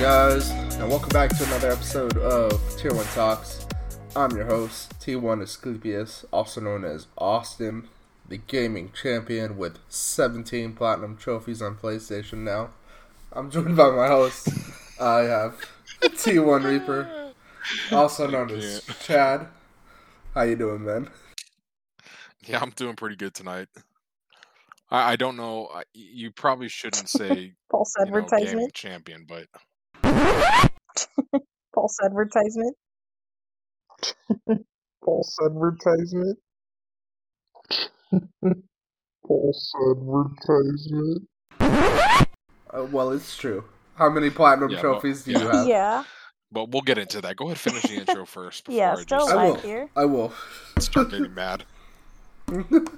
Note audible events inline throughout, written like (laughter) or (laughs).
guys, and welcome back to another episode of Tier 1 Talks. I'm your host, T1 Asclepius, also known as Austin, the gaming champion with 17 platinum trophies on PlayStation now. I'm joined by my host. I have T1 Reaper, also known as Chad. How you doing, man? Yeah, I'm doing pretty good tonight. I, I don't know. I- You probably shouldn't say false you know, gaming advertisement. champion, but (laughs) false advertisement. (laughs) false advertisement. (laughs) false advertisement. Uh, well, it's true. How many platinum Yeah, well, trophies do you have? Yeah, but we'll get into that. Go ahead, finish the intro first yeah, I still just I alive will. here. I will. start getting mad. I'm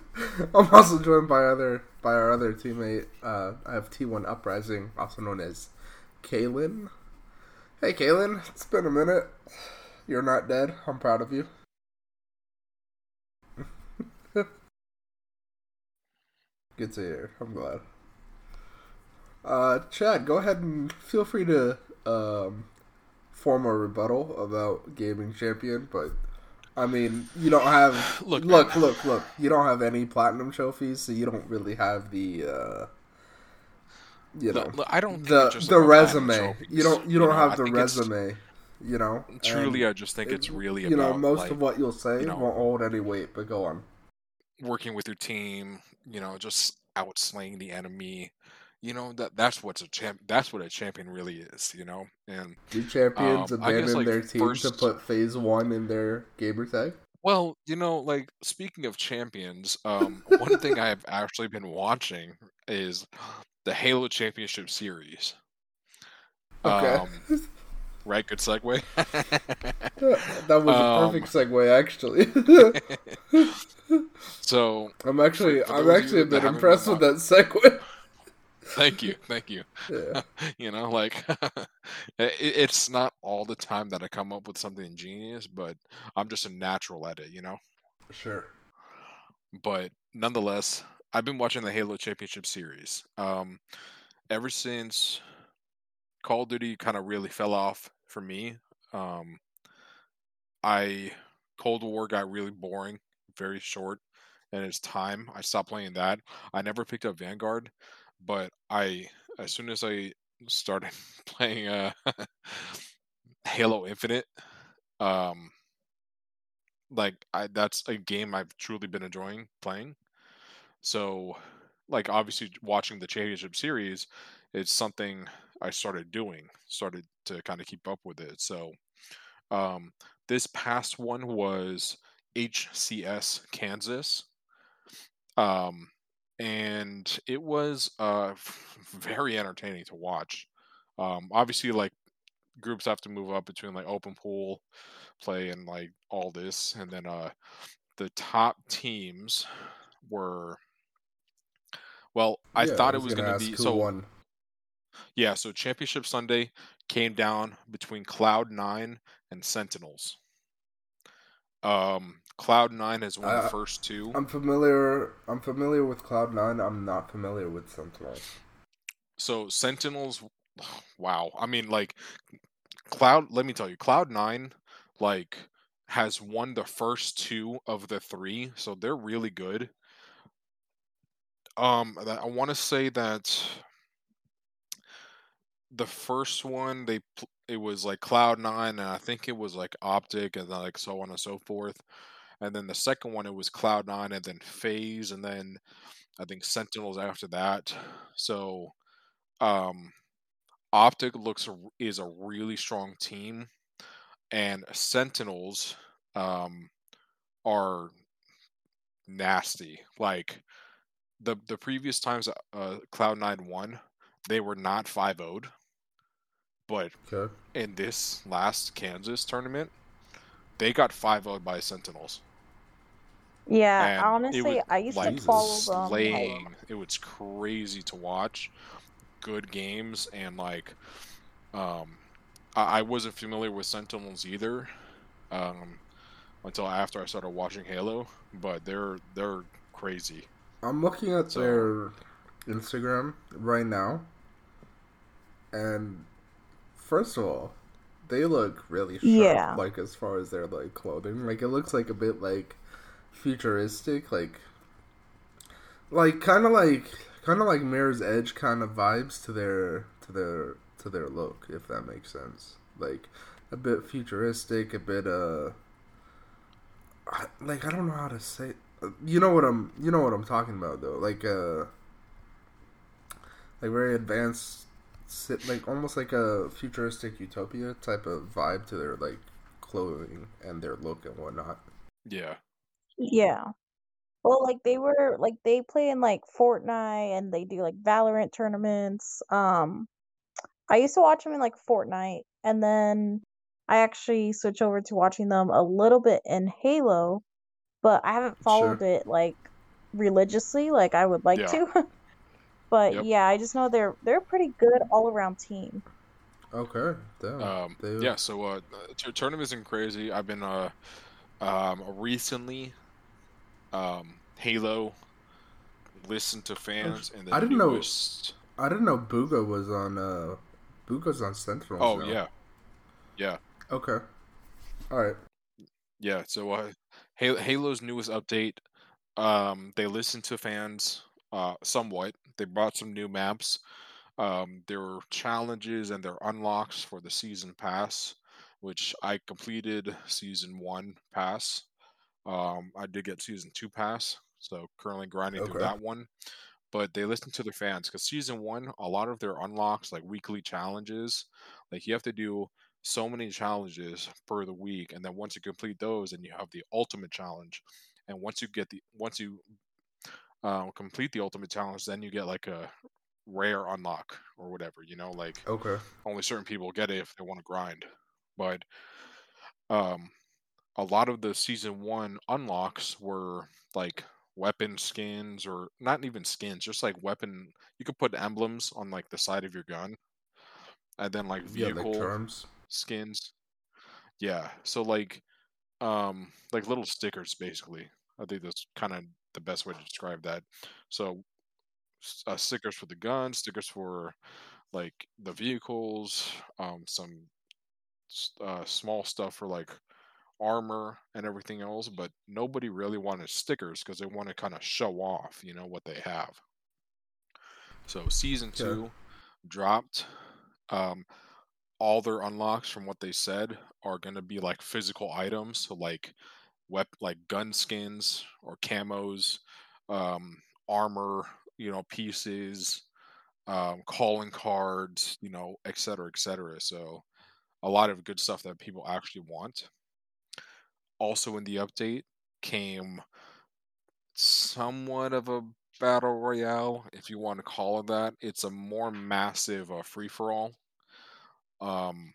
also joined by other by our other teammate. Uh, I have T1 Uprising, also known as Kaylin. Hey, Kaylin, it's been a minute. You're not dead. I'm proud of you. (laughs) Good to hear. I'm glad. Uh, Chad, go ahead and feel free to um, form a rebuttal about gaming champion, but I mean, you don't have (sighs) Look, look, look, look. You don't have any platinum trophies, so you don't really have the, uh, you know, look, I don't think the the resume. You don't you don't know, have I the resume. You know, Truly, And, I just think it's really you know most like, of what you'll say you know- won't hold any weight. But go on. working with your team. You know, just outslaying the enemy. You know that that's what's a champ. That's what a champion really is. You know, and Do champions Um, I guess, abandon like, their team to put phase one in their gamer tag? Well, you know, like speaking of champions, um, one thing I have actually been watching is the Halo Championship Series. Okay. Um, right, good segue. (laughs) that was um, a perfect segue, actually. (laughs) so, I'm actually for I'm actually a bit impressed with that segue. (laughs) thank you, thank you. Yeah. you know, like it, it's not all the time that I come up with something ingenious, but I'm just a natural at it. You know. Sure. but nonetheless, I've been watching the Halo Championship Series. Um, ever since Call of Duty kind of really fell off for me, um, I Cold War got really boring, very short, and it's time. I stopped playing that. I never picked up Vanguard, but I as soon as I started (laughs) playing uh, (laughs) Halo Infinite, um, like I that's a game I've truly been enjoying playing. So, like obviously watching the championship series, it's something I started doing, started to kind of keep up with it. So, um, this past one was HCS Kansas, um, and it was uh (laughs) very entertaining to watch. Um, obviously, like groups have to move up between like open pool play and like all this and then uh the top teams were well i Yeah, thought it was going to be so won. yeah so championship sunday came down between cloud 9 and sentinels um cloud 9 has won Uh, the first two I'm familiar. I'm familiar with Cloud Nine. I'm not familiar with Sentinels. so sentinels wow i mean like cloud let me tell you cloud 9 like has won the first two of the three so they're really good um i want to say that the first one they it was like cloud 9 and i think it was like optic and like so on and so forth. And then the second one it was cloud 9 and then FaZe and then i think sentinels after that. So um optic looks is a really strong team and sentinels um are nasty. Like the the previous times uh cloud 9 won they were not 5 0'd but Okay. in this last kansas tournament they got 5 0'd by sentinels Yeah, And honestly, was, I used like to follow them. like- It was crazy to watch. Good games and like, um, I, I wasn't familiar with Sentinels either, um, until after I started watching Halo. But they're they're crazy. I'm looking at So- their Instagram right now, and first of all, they look really sharp. Yeah. Like as far as their like clothing, like it looks like a bit like futuristic, like like kind of like kind of like Mirror's Edge kind of vibes to their to their to their look, if that makes sense. Like a bit futuristic, a bit uh, like I don't know how to say. You know what I'm you know what I'm talking about though. Like uh, like very advanced, sit like almost like a futuristic utopia type of vibe to their like clothing and their look and whatnot. Yeah. Yeah. Well, like they were like they play in like Fortnite and they do like Valorant tournaments. Um, I used to watch them in like Fortnite, and then I actually switched over to watching them a little bit in Halo, but I haven't followed Sure. it like religiously like I would like Yeah. to. (laughs) But Yep. yeah, I just know they're they're a pretty good all around team. Okay, damn. Um, They- yeah. So uh, t- tournaments and crazy. I've been uh, um, recently, um, Halo. Listened to fans and the I didn't know- newest. I didn't know Booga was on. uh Booga's on Central. Oh now. yeah, yeah. Okay. All right. Yeah, so uh, Halo, Halo's newest update, um, they listened to fans uh, somewhat. They brought some new maps. Um, there were challenges and their unlocks for the season pass, which I completed season one pass. Um, I did get season two pass, so currently grinding through that one. But they listened to their fans because season one, a lot of their unlocks, like weekly challenges, like you have to do so many challenges per the week and then once you complete those and you have the ultimate challenge and once you get the once you um, complete the ultimate challenge then you get like a rare unlock or whatever you know like Okay. only certain people get it if they want to grind but um a lot of the season one unlocks were like weapon skins or not even skins just like weapon you could put emblems on like the side of your gun and then like Yeah, vehicle like charms. Skins. Yeah. So like um like little stickers basically. I think that's kind of the best way to describe that. So uh, stickers for the guns, stickers for like the vehicles, um some uh, small stuff for like armor and everything else, but nobody really wanted stickers because they want to kind of show off, you know, what they have. So season two dropped. Um, all their unlocks, from what they said, are going to be like physical items, so like wep like gun skins or camos, um, armor, you know, pieces, um, calling cards, you know, et cetera, et cetera. So a lot of good stuff that people actually want. Also in the update came somewhat of a battle royale, if you want to call it that. It's a more massive uh, free for all. Um,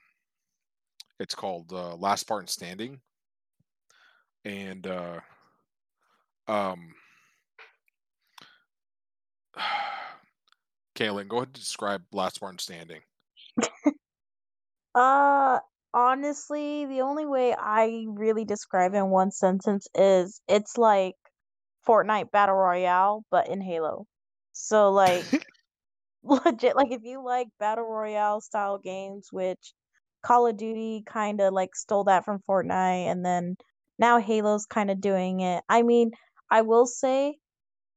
it's called uh, Last Spartan Standing, and uh, um, (sighs) Kaylin, go ahead and describe Last Spartan Standing. (laughs) Uh, honestly, the only way I really describe it in one sentence is it's like Fortnite Battle Royale, but in Halo. So like (laughs) (laughs) legit, like if you like Battle Royale style games, which Call of Duty kind of like stole that from Fortnite, and then now Halo's kind of doing it. I mean, I will say,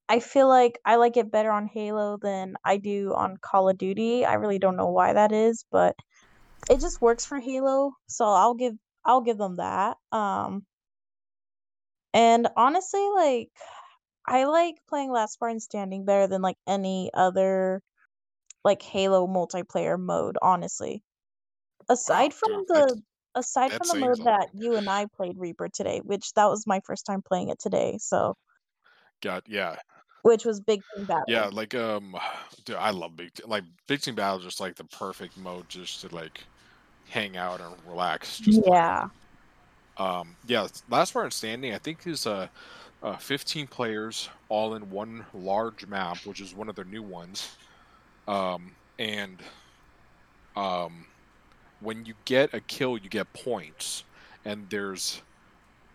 I feel like I like it better on Halo than I do on Call of Duty. I really don't know why that is, but it just works for Halo, so I'll give I'll give them that. Um and honestly like I like playing Last Spartan Standing better than like any other like Halo multiplayer mode, honestly. Aside from the aside from the mode that you and I played Reaper today, which that was my first time playing it today, so Got yeah, which was Big Team Battle. yeah. Like um, (sighs) dude, I love big like big team battle. is Just like the perfect mode, just to like hang out and relax. Just Yeah. Um, yeah, Last Spartan Standing, I think, is uh, uh, 15 players all in one large map, which is one of their new ones. Um, and um, when you get a kill, you get points. And there's,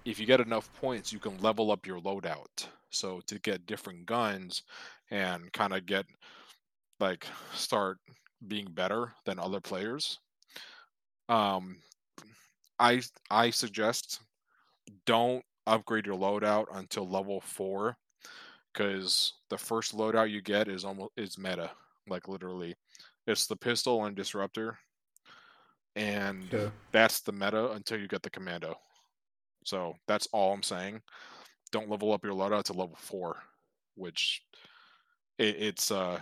if you get enough points, you can level up your loadout. So to get different guns and kind of get, like, start being better than other players. Um, I I suggest don't upgrade your loadout until level four, because the first loadout you get is almost is meta, like literally, it's the pistol and disruptor, and Okay. that's the meta until you get the commando. So that's all I'm saying. Don't level up your loadout to level four, which it, it's uh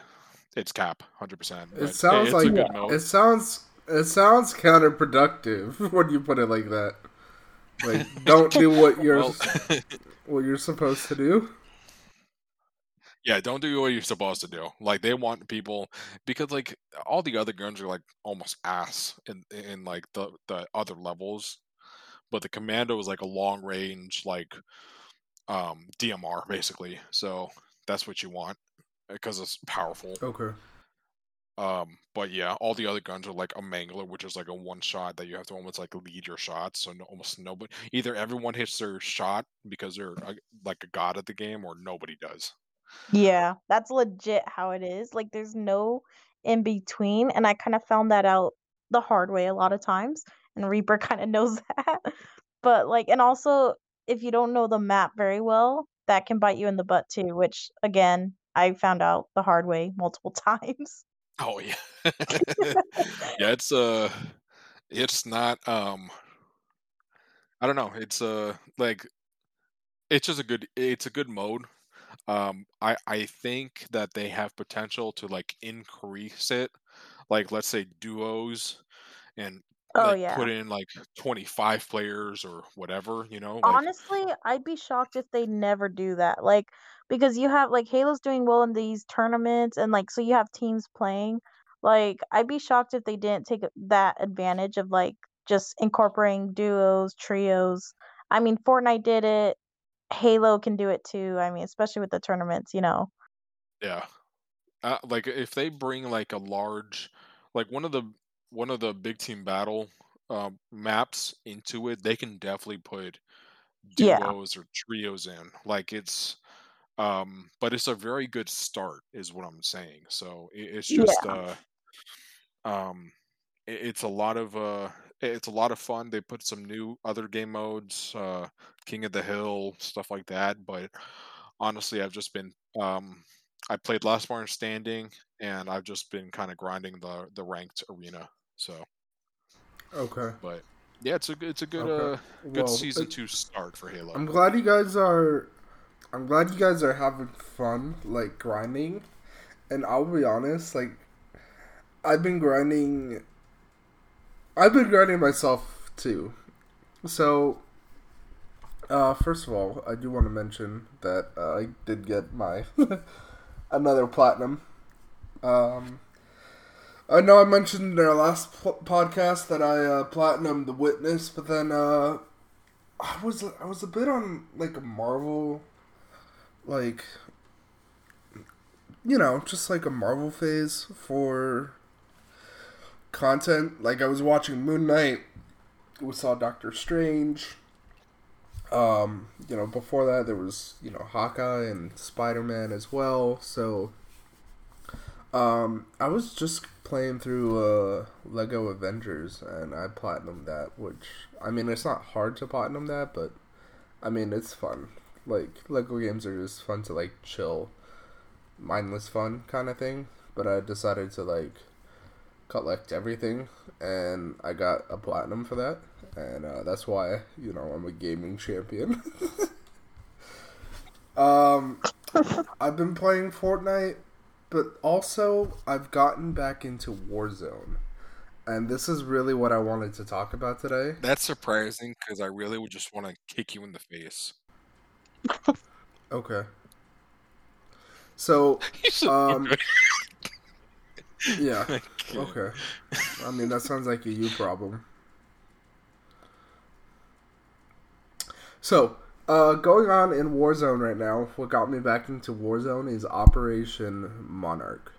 it's cap hundred percent. It sounds it's like a it sounds it sounds counterproductive (laughs) when you put it like that. Like, don't do what (laughs) you're Well, what you're supposed to do. Yeah, don't do what you're supposed to do. Like they want people because like all the other guns are like almost ass in in like the the other levels, but the commando is like a long range like um DMR basically. So that's what you want because it's powerful. Okay. Um, but yeah, all the other guns are like a mangler, which is like a one shot that you have to almost like lead your shots. So no, almost nobody, either everyone hits their shot because they're a, like a god at the game, or nobody does. Yeah, that's legit how it is. Like there's no in between, and I kind of found that out the hard way a lot of times, and Reaper (laughs) kind of knows that. But like, and also if you don't know the map very well, that can bite you in the butt too, which again, I found out the hard way multiple (laughs) times. Oh yeah, (laughs) yeah. It's uh, it's not um, I don't know. It's uh, like it's just a good. It's a good mode. Um, I I think that they have potential to like increase it, like let's say duos, and Oh like yeah. put in like 25 players or whatever you know like Honestly, I'd be shocked if they never do that. Like, because you have like Halo's doing well in these tournaments, and like, so you have teams playing. Like, I'd be shocked if they didn't take that advantage of like just incorporating duos, trios. I mean, Fortnite did it. Halo can do it too. I mean, especially with the tournaments, you know. yeah uh, like if they bring like a large like one of the one of the big team battle um, maps into it they can definitely put Yeah. duos or trios in like it's um but it's a very good start is what i'm saying so it, it's Yeah. just uh um it's a lot of uh it's a lot of fun they put some new other game modes uh king of the hill stuff like that but honestly i've just been um i played last man standing and i've just been kind of grinding the the ranked arena so Okay. but yeah it's a good it's a good Okay. uh good Well, season it- two start for halo I'm glad you guys are. I'm glad you guys are having fun, like grinding. And I'll be honest, like I've been grinding. I've been grinding myself too. So, uh, first of all, I do want to mention that uh, I did get my (laughs) another platinum. Um, I know I mentioned in our last po- podcast that I uh, platinum the witness, but then uh, I was I was a bit on like a Marvel, like you know, just like a Marvel phase for content. Like I was watching Moon Knight, we saw Doctor Strange. Um, you know, before that there was you know Hawkeye and Spider Man as well. So, um, I was just playing through uh Lego Avengers and I platinum that, which I mean it's not hard to platinum that, but I mean it's fun. Like Lego games are just fun to like chill, mindless fun kind of thing. But I decided to like collect everything, and I got a platinum for that, and uh, that's why you know I'm a gaming champion. (laughs) um, I've been playing Fortnite, but also I've gotten back into Warzone, and this is really what I wanted to talk about today. That's surprising because I really would just want to kick you in the face. Okay. So (laughs) Um, yeah, (laughs) okay. I mean that sounds like a you problem. So, uh, going on in Warzone right now, what got me back into Warzone is Operation Monarch.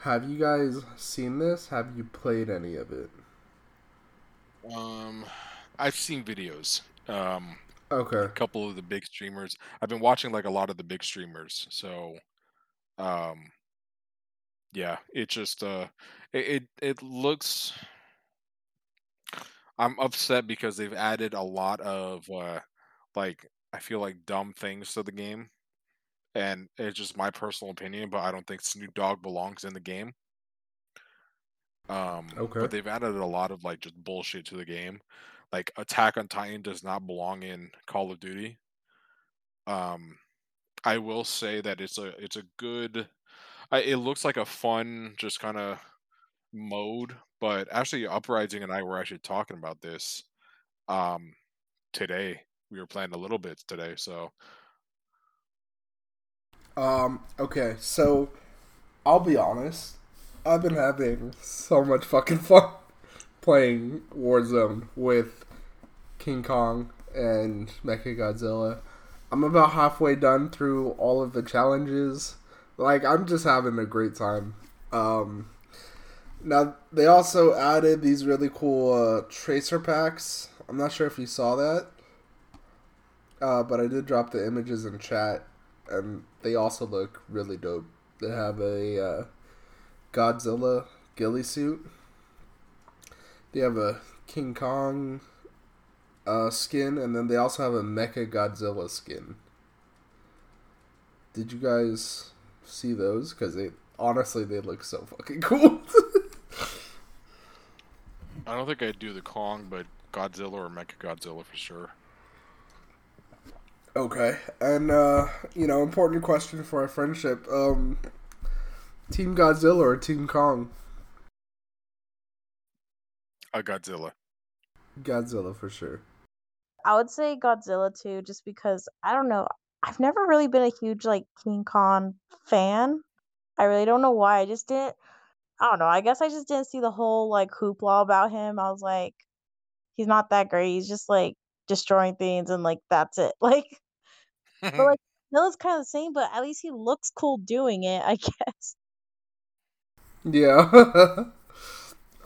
Have you guys seen this? Have you played any of it? Um, I've seen videos. Um, Okay. a couple of the big streamers. I've been watching like a lot of the big streamers. So, um, yeah, it just uh, it it, it looks I'm upset because they've added a lot of uh like I feel like dumb things to the game. And it's just my personal opinion, but I don't think Snoop Dogg belongs in the game. Um Okay. but they've added a lot of like just bullshit to the game. Like Attack on Titan does not belong in Call of Duty. Um I will say that it's a it's a good I, it looks like a fun just kind of mode, but actually Uprising and I were actually talking about this um today. We were playing a little bit today, so Um, okay, so I'll be honest. I've been having so much fucking fun (laughs) playing Warzone with King Kong and Mechagodzilla. I'm about halfway done through all of the challenges. Like I'm just having a great time. Um now they also added these really cool uh, tracer packs. I'm not sure if you saw that. Uh, but I did drop the images in chat and they also look really dope. They have a uh, Godzilla ghillie suit. They have a King Kong uh, skin, and then they also have a Mecha Godzilla skin. Did you guys see those? Because they honestly they look so fucking cool. I don't think I'd do the Kong, but Godzilla or Mecha Godzilla for sure. okay, and uh, you know, important question for our friendship: um, Team Godzilla or Team Kong? A Godzilla. Godzilla for sure. I would say Godzilla too, just because I don't know. I've never really been a huge like King Kong fan. I really don't know why. I just didn't. I don't know. I guess I just didn't see the whole like hoopla about him. I was like, he's not that great. He's just like destroying things and like that's it. (laughs) Like, but like (laughs) Godzilla's kind of the same, but at least he looks cool doing it. I (laughs) guess. Yeah.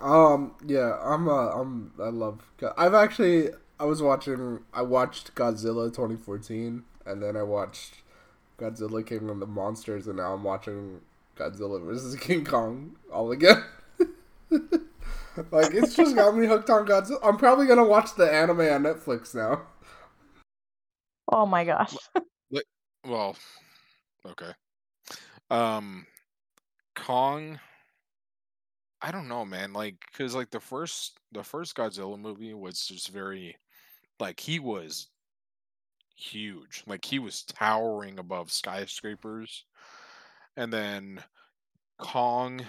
um. Yeah. I'm. Uh. I'm. I love. I've actually. I was watching. I watched Godzilla 2014, and then I watched Godzilla King of the Monsters, and now I'm watching Godzilla versus (laughs) King Kong all again. (laughs) like it's just got me hooked on Godzilla. I'm probably gonna watch the anime on Netflix now. Oh my gosh. Well, okay. Um, Kong. I don't know, man. Like, cause like the first the first Godzilla movie was just very, like he was huge. Like he was towering above skyscrapers, and then Kong.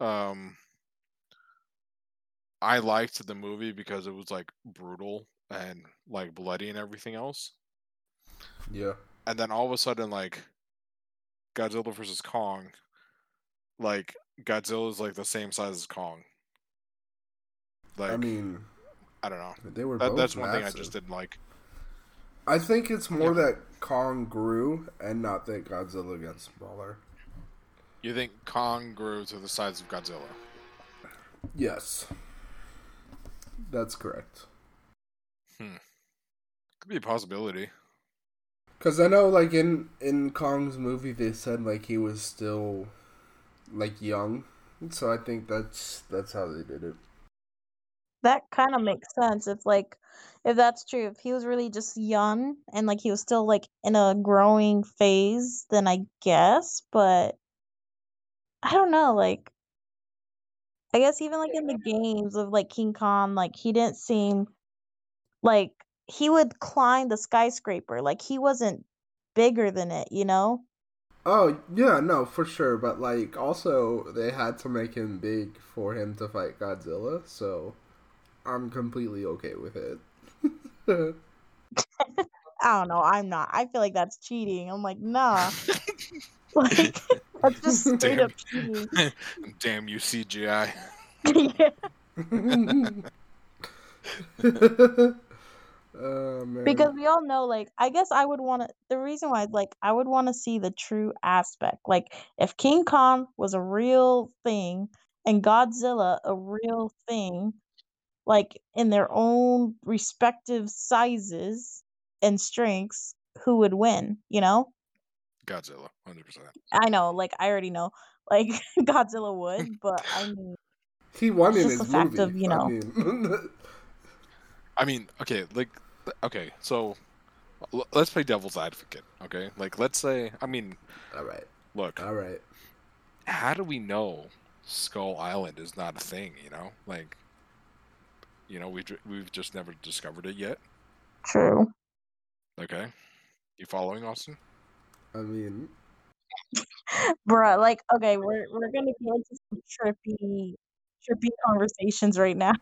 Um, I liked the movie because it was like brutal and like bloody and everything else Yeah. and then all of a sudden like Godzilla versus Kong, like Godzilla is like the same size as Kong. Like I mean, I don't know. they were That, that's one thing I just didn't like. I think it's more Yeah. that Kong grew, and not that Godzilla got smaller. You think Kong grew to the size of Godzilla? Yes. That's correct. Hmm. Could be a possibility. Cause I know, like in in Kong's movie, they said like he was still like young, so I think that's that's how they did it. That kind of makes sense if like if that's true. If he was really just young and like he was still like in a growing phase, then I guess, but I don't know, like I guess even like in the games of like King Kong, like he didn't seem like he would climb the skyscraper. Like he wasn't bigger than it, you know? Oh yeah, no, for sure. But like, also they had to make him big for him to fight Godzilla, so I'm completely okay with it. (laughs) I don't know. I'm not. I feel like that's cheating. I'm like, nah. (laughs) like that's just (laughs) straight Damn. up cheating. Damn you, CGI. yeah. oh. Because we all know, like, I guess I would want to. The reason why, like, I would want to see the true aspect. Like, if King Kong was a real thing and Godzilla a real thing, like, in their own respective sizes and strengths, who would win, you know? Godzilla, hundred percent. I know, like, I already know, like, (laughs) Godzilla would, (laughs) but I mean, he won it's in just his the fact movie. of, you I know. mean, (laughs) I mean, okay, like, okay, so l- let's play devil's advocate, okay? Like, let's say, I mean, All right. look, All right. how do we know Skull Island is not a thing? You know, like, you know, we ju- we've just never discovered it yet. True. Okay, you following Austin? I mean, Bruh, like, okay, we're we're gonna get into some trippy, trippy conversations right now.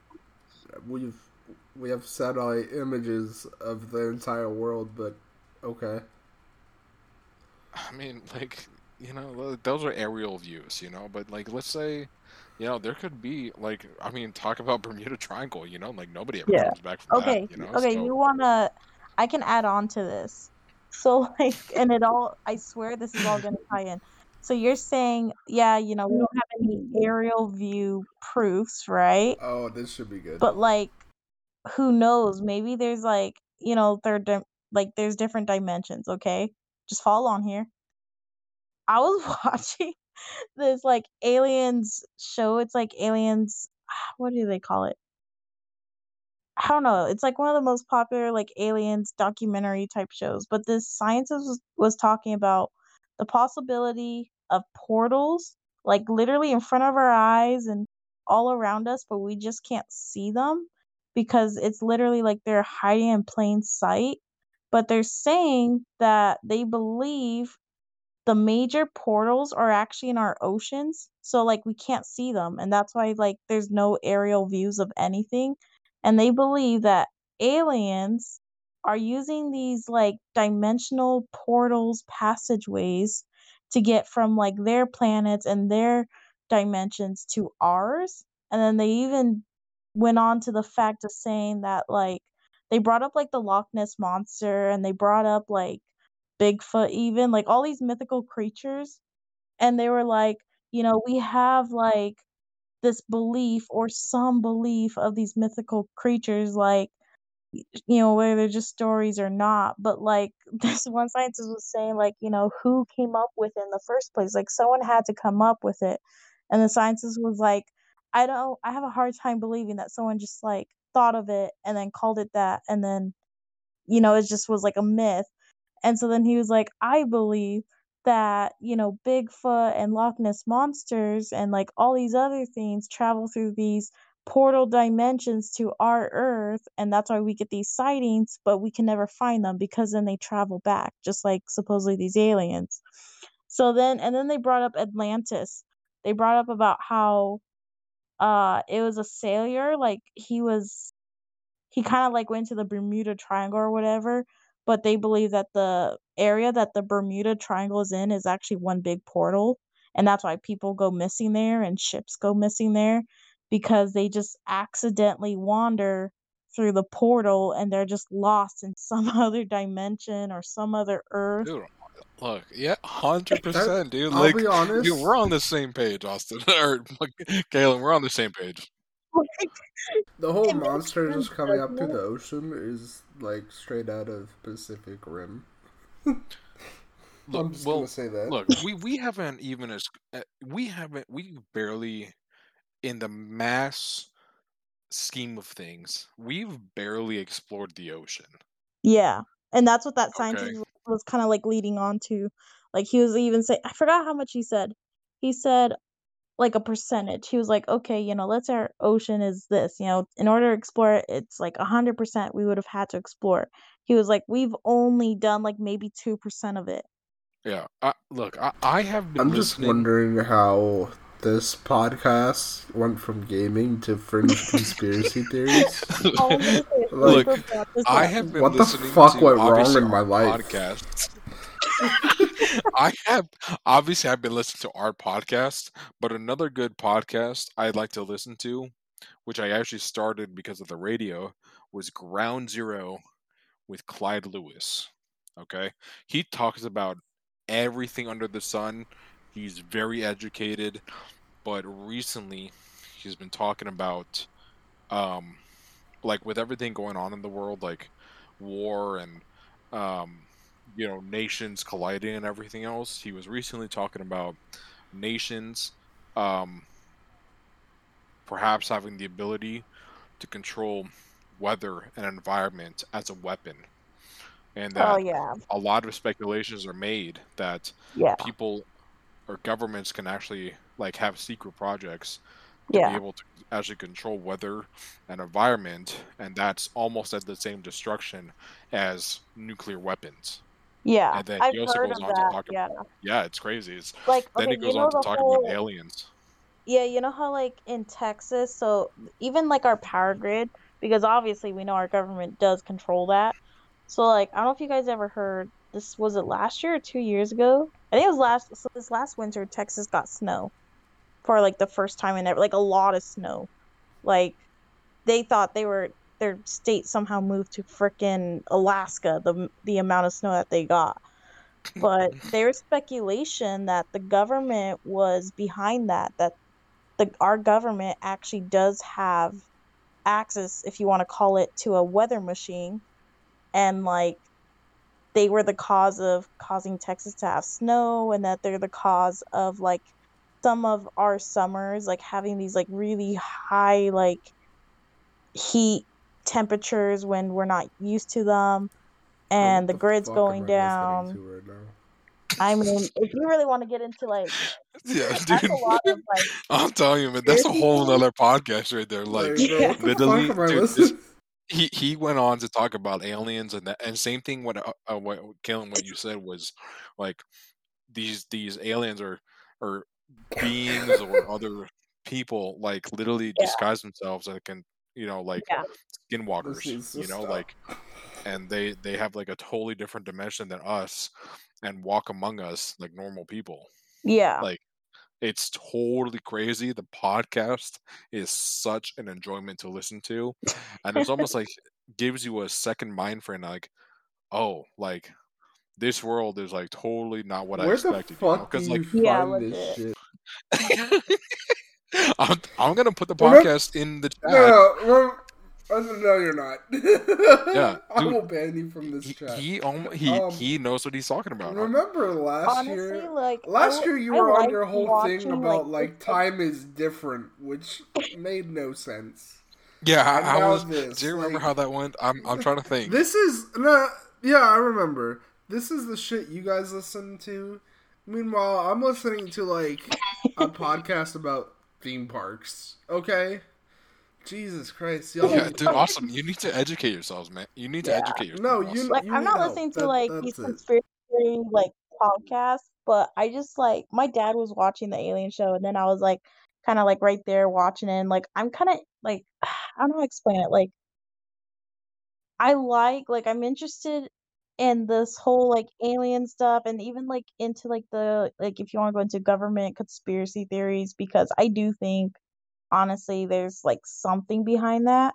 we've we have satellite images of the entire world, but okay. I mean, like, you know, those are aerial views, you know, but like, let's say, you know, there could be like, I mean, talk about (laughs) Bermuda Triangle, you know, like nobody ever Yeah. comes back from Okay, that, you know. okay, so- you wanna? I can add on to this. So (laughs) like, and it all. I swear this is all gonna (laughs) tie in. So you're saying, yeah, you know, we don't have any aerial view proofs, right? Oh, this should be good. But like, who knows? Maybe there's like, you know, third, dim- like there's different dimensions. Okay, just follow on here. I was watching this like aliens show. It's like aliens. (sighs) What do they call it? I don't know. It's like one of the most popular like aliens documentary type shows. But this scientist was, was talking about the possibility of portals, like literally in front of our eyes and all around us, but we just can't see them because it's literally like they're hiding in plain sight. But they're saying that they believe the major portals are actually in our oceans. So like we can't see them. And that's why like there's no aerial views of anything and they believe that aliens are using these like dimensional portals passageways to get from like their planets and their dimensions to ours and then they even went on to the fact of saying that like they brought up like the Loch Ness monster and they brought up like Bigfoot even like all these mythical creatures and they were like you know we have like this belief or some belief of these mythical creatures like you know whether they're just stories or not but like (laughs) this one scientist was saying like you know who came up with it in the first place? Like someone had to come up with it and the scientist was like i don't i have a hard time believing that someone just like thought of it and then called it that and then you know it just was like a myth and so then he was like, I believe that, you know, Bigfoot and Loch Ness monsters and like all these other things travel through these portal dimensions to our Earth. And that's why we get these sightings, but we can never find them because then they travel back, just like supposedly these aliens. So then, and then they brought up Atlantis. They brought up about how uh it was a sailor, like he was he kind of like went to the Bermuda Triangle or whatever, but they believe that the area that the Bermuda Triangle is in is actually one big portal, and that's why people go missing there and ships go missing there because they just accidentally wander through the portal and they're just lost in (laughs) some other dimension or some other earth. Dude, look, yeah, hundred percent, dude. I'll Like, be (laughs) honest. dude, (laughs) we're on the same page, Austin. or like, Galen, we're on the same page. The (laughs) whole It monster sense, just coming up through the ocean is like straight out of Pacific Rim. (laughs) Look, I'm just well, gonna say that. look, we we haven't even as uh, we haven't we barely in the mass scheme of things, we've barely explored the ocean. Yeah, and that's what that scientist Okay. was, was kind of like leading on to. Like he was even say, I forgot how much he said. He said like a percentage. He was like, okay, you know, let's say our ocean is this. You know, in order to explore it, it's like a hundred percent we would have had to explore. He was like, we've only done like maybe two percent of it. Yeah, I, look, I, I have been I'm just wondering how this podcast went from gaming to fringe conspiracy theories. (laughs) (laughs) All I'm gonna say is Look, super proud this I have been What the fuck to went wrong in my life? Podcasts. (laughs) I have obviously I've been listening to our podcast, but another good podcast I'd like to listen to, which I actually started because of the radio, was Ground Zero with Clyde Lewis. Okay, he talks about everything under the sun. He's very educated, but recently he's been talking about, um, like with everything going on in the world, like war and um, you know nations colliding and everything else. He was recently talking about nations um, perhaps having the ability to control weather and environment as a weapon, and Oh that yeah, a lot of speculations are made that yeah, people or governments can actually like have secret projects to be able to actually control weather and environment, and that's almost at the same destruction as nuclear weapons. Yeah. And then I've he heard goes of on to that. talk Yeah, about yeah, it's crazy. It's like then okay, he you goes know on to talk whole about aliens. Yeah, you know how like in Texas, so even like our power mm-hmm. grid, because obviously we know our government does control that. So like I don't know if you guys ever heard this was it last year or two years ago? I think it was last so this last winter Texas got snow for like the first time in ever like a lot of snow. Like they thought they were their state somehow moved to frickin' Alaska, the the amount of snow that they got. But (laughs) there's speculation that the government was behind that, that the our government actually does have access, if you want to call it, to a weather machine, and like they were the cause of causing Texas to have snow, and that they're the cause of like some of our summers like having these like really high like heat temperatures when we're not used to them, and the the grid's going am I listening down. right? I mean, if you really want to get into like (laughs) Yeah, that's dude. a lot of like I'm telling you, man, that's a whole theories. nother podcast right there. Like, Like, Yeah. the literally, fuck am I dude, this he he went on to talk about aliens and that, and same thing. What uh, uh, what Kalen, what you said was like these these aliens are are beings or other people like literally Yeah. disguise themselves and can you know like Yeah. Skinwalkers you know stop. like and they they have like a totally different dimension than us and walk among us like normal people Yeah. like it's totally crazy the podcast is such an enjoyment to listen to and it's almost like (laughs) gives you a second mind frame like oh like this world is like totally not what i Where the expected you know fuck do because you like Yeah, this shit? (laughs) (laughs) I'm, I'm gonna put the Remember- podcast in the chat No, no, no, no, you're not. (laughs) Yeah, (laughs) I dude. will ban you from this he chat. he, almo- he Um, he knows what he's talking about Remember last Honestly, year? like Last w- year you I were on your whole watching, thing about like this, time is different, which made no sense. yeah And I, I was this, do you remember like- how that went i'm i'm trying to think This is no, yeah, I remember. This is the shit you guys listen to. Meanwhile, I'm listening to like a (laughs) podcast about theme parks. Okay, Jesus Christ, y'all. yeah dude awesome you need to educate yourselves man you need to Yeah. educate yourselves No, you- like I'm not no, listening to that- like these it. conspiracy theory like podcasts, but I just like my dad was watching the Alien show, and then I was like kind of like right there watching it, and like I'm kind of like (sighs) I don't know how to explain it. Like I like like I'm interested in this whole like alien stuff, and even like into like the like if you want to go into government conspiracy theories, because I do think honestly there's like something behind that.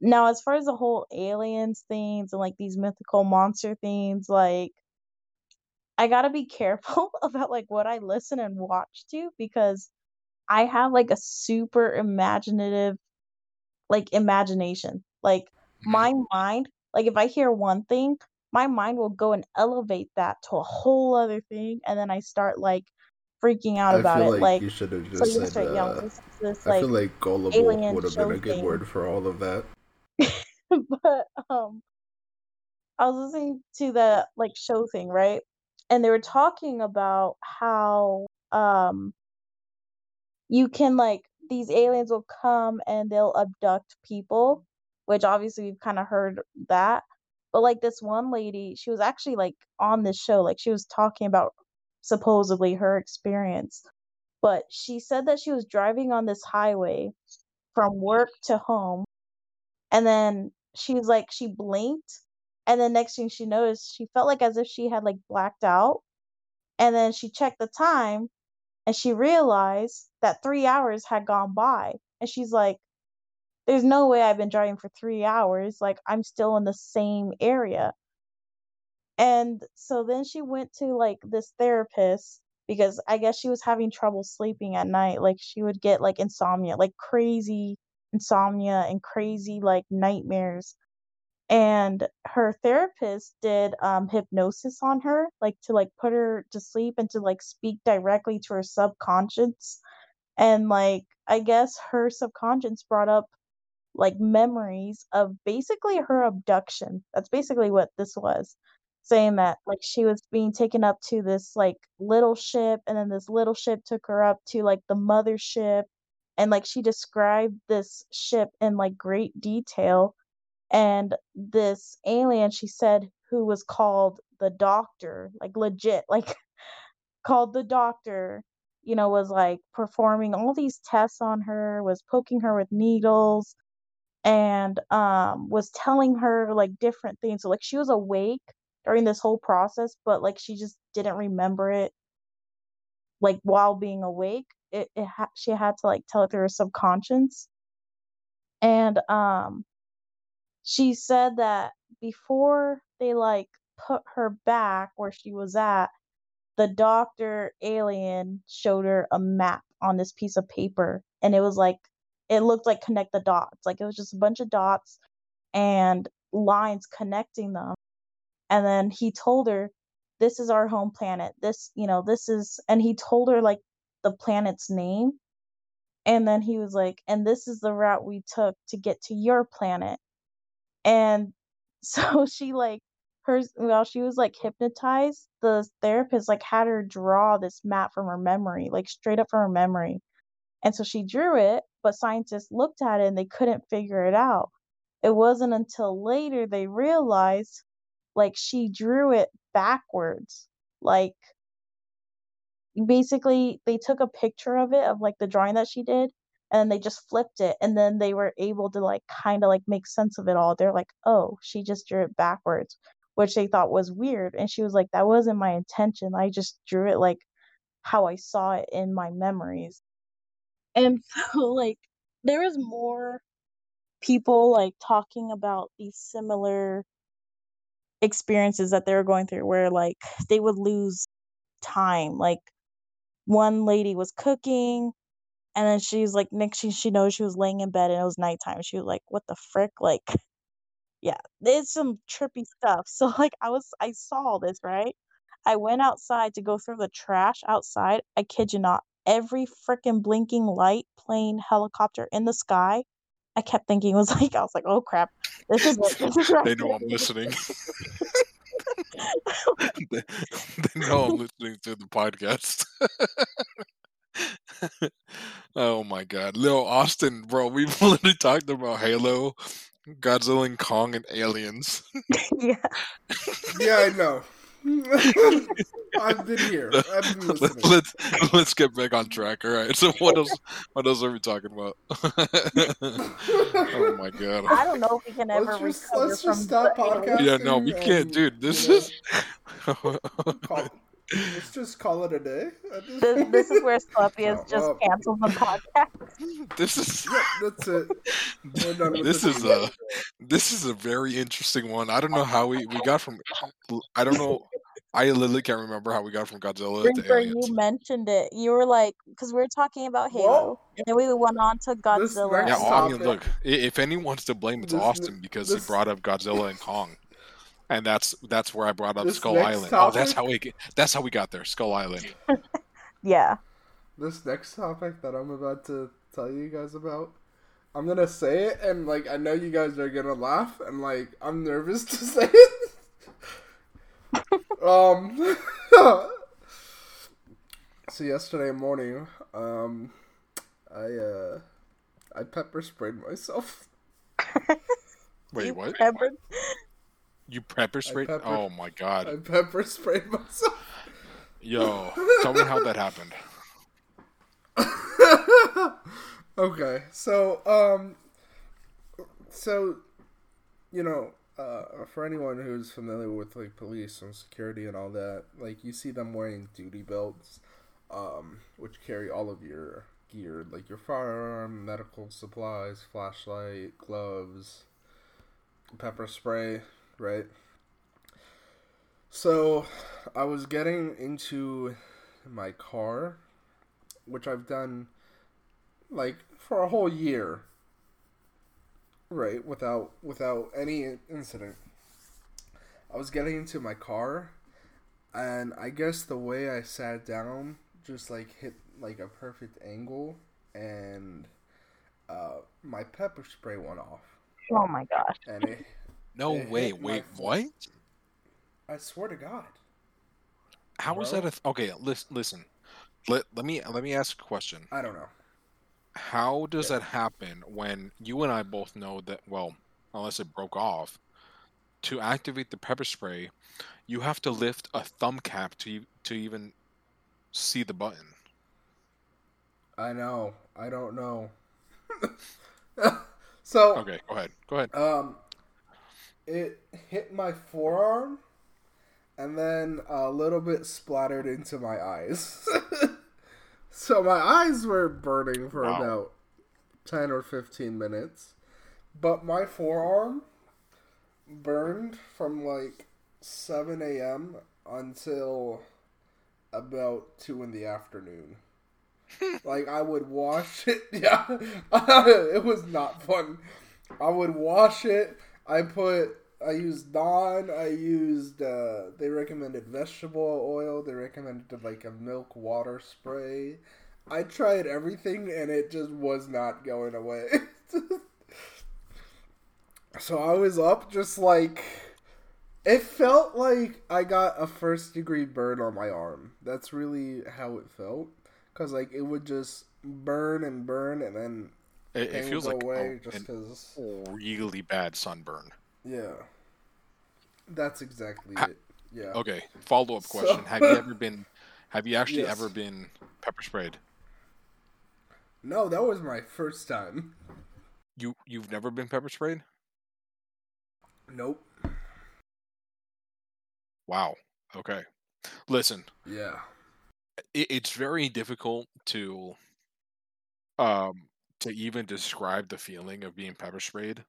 Now, as far as the whole aliens things and like these mythical monster things, like I gotta be (laughs) careful about like what I listen and watch to because I have like a super imaginative like imagination. Like Mhm. my mind, like if I hear one thing, my mind will go and elevate that to a whole other thing, and then I start like freaking out I about it. like, Like, you should have so just you're said. yeah, Uh, listen to this I like feel like gullible would have been a good thing. word for all of that. (laughs) but um I was listening to the like show thing, right? And they were talking about how um you can like these aliens will come and they'll abduct people, which obviously we've kind of heard that. But like this one lady, she was actually like on this show, like she was talking about supposedly her experience. But she said that she was driving on this highway from work to home and then she was like she blinked and then next thing she noticed she felt like as if she had like blacked out and then she checked the time and she realized that three hours had gone by and she's like there's no way i've been driving for three hours like i'm still in the same area. And so then she went to like this therapist because i guess she was having trouble sleeping at night like she would get like insomnia like crazy insomnia and crazy like nightmares. And her therapist did um hypnosis on her like to like put her to sleep and to like speak directly to her subconscious. And like i guess her subconscious brought up like memories of basically her abduction. That's basically what this was. Saying that like she was being taken up to this like little ship and then this little ship took her up to like the mothership and like she described this ship in like great detail and this alien she said who was called the doctor like legit (laughs) like called the doctor you know was like performing all these tests on her was poking her with needles and um was telling her like different things. So like she was awake during this whole process but like she just didn't remember it like while being awake. It, it ha- she had to like tell it through her subconscious. And um she said that before they like put her back where she was at the doctor alien showed her a map on this piece of paper and it was like it looked like connect the dots. Like it was just a bunch of dots and lines connecting them. And then he told her this is our home planet. This you know this is and he told her like the planet's name. And then he was like and this is the route we took to get to your planet. And (laughs) so she like her while she was like hypnotized. The therapist like had her draw this map from her memory like straight up from her memory and so she drew it but scientists looked at it and they couldn't figure it out. It wasn't until later they realized like she drew it backwards. Like basically they took a picture of it of like the drawing that she did and they just flipped it and then they were able to like kind of like make sense of it all. They're like oh she just drew it backwards which they thought was weird and she was like that wasn't my intention. I just drew it like how i saw it in my memories and (laughs) so like there was more people like talking about these similar experiences that they were going through where like they would lose time. Like one lady was cooking and then she's like next she, she knows she was laying in bed and it was nighttime. She was like what the frick? Like (laughs) yeah it's some trippy stuff. (laughs) So like i was i saw this right? I went outside to go through the trash outside. I kid you not every freaking blinking light plane helicopter in the sky i kept thinking it was (laughs) like i was like oh crap this is it this is they know I'm listening. (laughs) they, they know I'm listening to the podcast. (laughs) oh my god. Lil Austin, bro, we've literally talked about Halo, Godzilla and Kong and aliens. yeah Yeah, I know. (laughs) I've been here. I've been (laughs) Let, let's let's get back on track. All right. So what else? What else are we talking about? (laughs) oh my god. i don't know if we can ever Let's just- recover let's from just stop the aliens. Yeah, no, we can't, dude. This you is. Let's just call it a day. at this this, is where Slepius Oh, just well, canceled the podcast this is. yeah, that's it. We're done with This this is a this is a very interesting one. I don't know how we, we got from I don't know I literally can't remember how we got from Godzilla to aliens. you mentioned it. You were like, because we were talking about Halo, Well, and then we went on to Godzilla. Yeah, and I mean, look, i- if anyone's to blame, it's This Austin because this- he brought up Godzilla and Kong, and that's that's where I brought up This Skull next Island. Oh, that's how we that's how we got there, Skull Island. (laughs) Yeah. this next topic that I'm about to tell you guys about, I'm gonna say it, and like I know you guys are gonna laugh, and like I'm nervous (laughs) to say it. Um. (laughs) so yesterday morning, um, I uh, I pepper sprayed myself. (laughs) Wait, You what? peppered- You pepper sprayed? peppered- Oh my god, I pepper sprayed myself. yo, tell me how that happened. (laughs) okay, so um, so you know, uh, for anyone who's familiar with like police and security and all that, like you see them wearing duty belts, um, which carry all of your gear, like your firearm, medical supplies, flashlight, gloves, pepper spray, right? So, I was getting into my car, which I've done like for a whole year right without without any incident i was getting into my car and i guess the way i sat down just like hit like a perfect angle and uh, my pepper spray went off, Oh my gosh. and it. (laughs) No It way. Wait, what? I swear to God. How Bro. that a th- okay? Listen, listen. Let let me let me ask a question. I don't know. How does Yeah. that happen when you and I both know that? Well, unless it broke off, to activate the pepper spray, you have to lift a thumb cap to to even see the button. I know. I don't know. (laughs) so, Okay, go ahead. Go ahead. um, it hit my forearm, and then a little bit splattered into my eyes. (laughs) so my eyes were burning for Wow. about ten or fifteen minutes, but my forearm burned from like seven a.m. until about two in the afternoon. (laughs) like I would wash it. (laughs) Yeah, (laughs) it was not fun. I would wash it. I put. I used Dawn. I used. Uh, they recommended vegetable oil. They recommended like a milk water spray. I tried everything and it just was not going away. (laughs) so I was up just like. It felt like I got a first degree burn on my arm. That's really how it felt. Cause like it would just burn and burn, and then It, it feels like away a, just because. really bad sunburn. Yeah, that's exactly Ha- it. Yeah. Okay, follow up So- question: Have you ever (laughs) been? Have you actually Yes. ever been pepper sprayed? No, that was my first time. You you've never been pepper sprayed? Nope. Wow. Okay. Listen, Yeah. it, it's very difficult to um to even describe the feeling of being pepper sprayed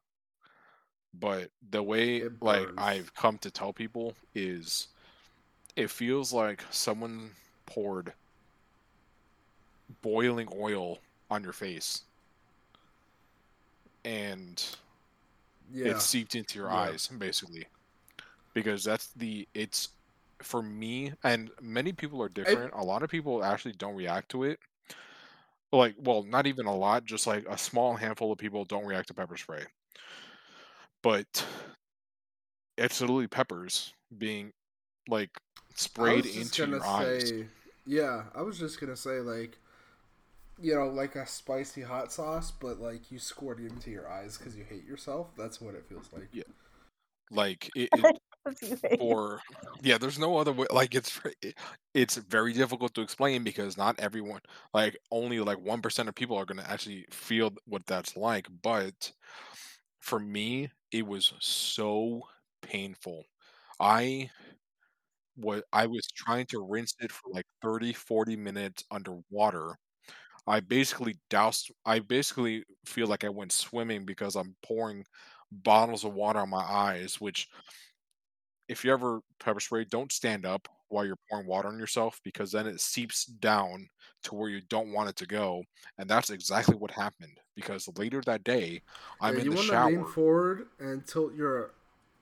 but the way like i've come to tell people is it feels like someone poured boiling oil on your face and Yeah. it seeped into your Yeah. eyes basically because that's the it's for me and many people are different a lot of people actually don't react to it like well not even a lot just like a small handful of people don't react to pepper spray but it's literally peppers being like sprayed into your gonna eyes yeah, I was just gonna say like, you know, like a spicy hot sauce, but like you squirt it into your eyes because you hate yourself. That's what it feels like. Yeah. like (laughs) it, it or yeah there's no other way like it's it- it's very difficult to explain because not everyone like only like 1% of people are going to actually feel what that's like but for me it was so painful. I was i was trying to rinse it for like 30 40 minutes underwater. I basically doused i basically feel like i went swimming because i'm pouring bottles of water on my eyes which if you ever pepper spray, don't stand up while you're pouring water on yourself because then it seeps down to where you don't want it to go. And that's exactly what happened because later that day, I'm yeah, in you the wanna lean forward and tilt your,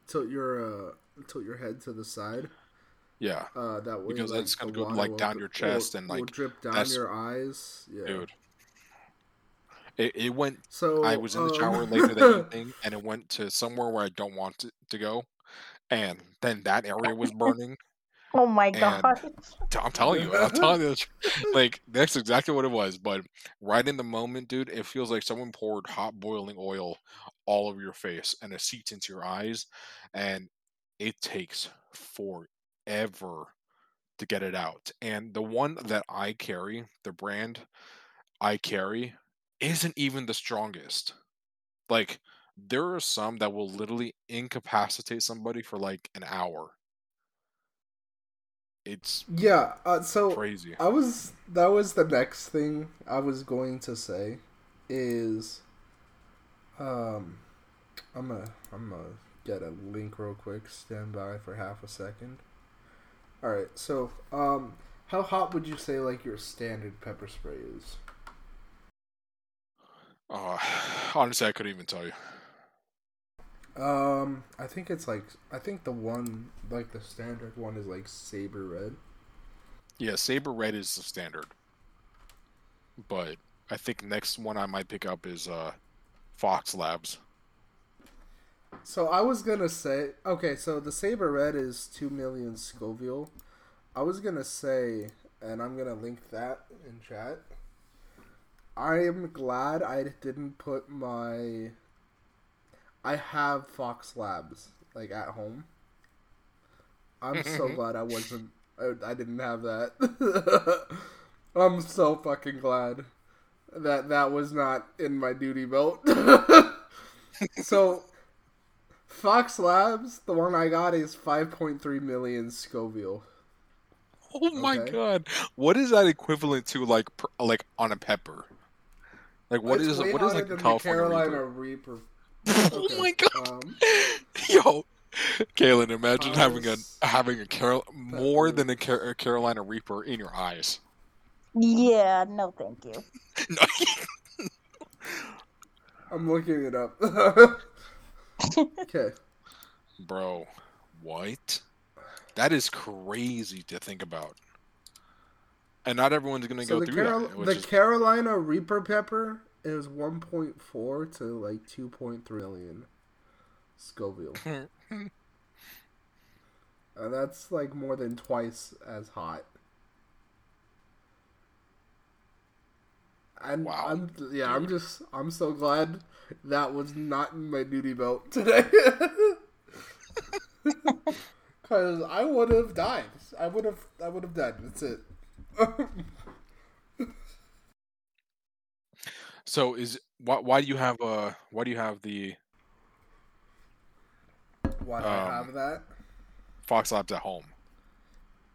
tilt your, uh, tilt your head to the side. Yeah, Uh, that way, Because like, that's gonna go, like, down your chest will- and, like, drip down your eyes. Yeah. dude. It, it went. So I was in the um, shower later that (laughs) evening, and it went to somewhere where I don't want it to go, and then that area was burning. (laughs) Oh my god. I'm telling you, I'm telling you, like that's exactly what it was. But right in the moment, dude, it feels like someone poured hot boiling oil all over your face, and it seeps into your eyes, and it takes forever to get it out. And the one that I carry, the brand I carry, isn't even the strongest. Like there are some that will literally incapacitate somebody for like an hour. It's Yeah. Uh, so crazy. I was that was the next thing I was going to say is um I'm gonna I'm gonna get a link real quick. Stand by for half a second. All right. So um how hot would you say like your standard pepper spray is? Uh, (sighs) honestly, I couldn't even tell you. Um I think it's like I think the one like the standard one is like saber red. Yeah, saber red is the standard, but I think next one I might pick up is uh, Fox Labs. So I was gonna say, okay, so the Saber Red is two million Scoville. I was gonna say, and I'm gonna link that in chat. I am glad I didn't put my. I have Fox Labs like at home. I'm so mm-hmm. glad I wasn't. I, I didn't have that. (laughs) I'm so fucking glad that that was not in my duty belt. (laughs) so, Fox Labs, the one I got is 5.3 million Scoville. Oh my Okay. god! What is that equivalent to, like, per, like on a pepper? Like, what it's is what is like the California Carolina Reaper? Reaper? (laughs) oh Okay, my god! um, (laughs) Yo, Kaylin, imagine having a having a Carol more than a, Car- a Carolina Reaper in your eyes. Yeah, no, thank you. (laughs) No, I'm looking it up. okay. Bro, what? That is crazy to think about. And not everyone's gonna So go the, through Carol- that. The is, Carolina Reaper pepper is 1.4 to like 2.3 million Scoville. (laughs) and that's like more than twice as hot. And Wow, I'm yeah, I'm just I'm so glad that was not in my duty belt (laughs) today. (laughs) Cause I would have died. I would have I would have died. That's it. So is why why do you have uh why do you have the Why do I Um, have that? Fox Labs at home?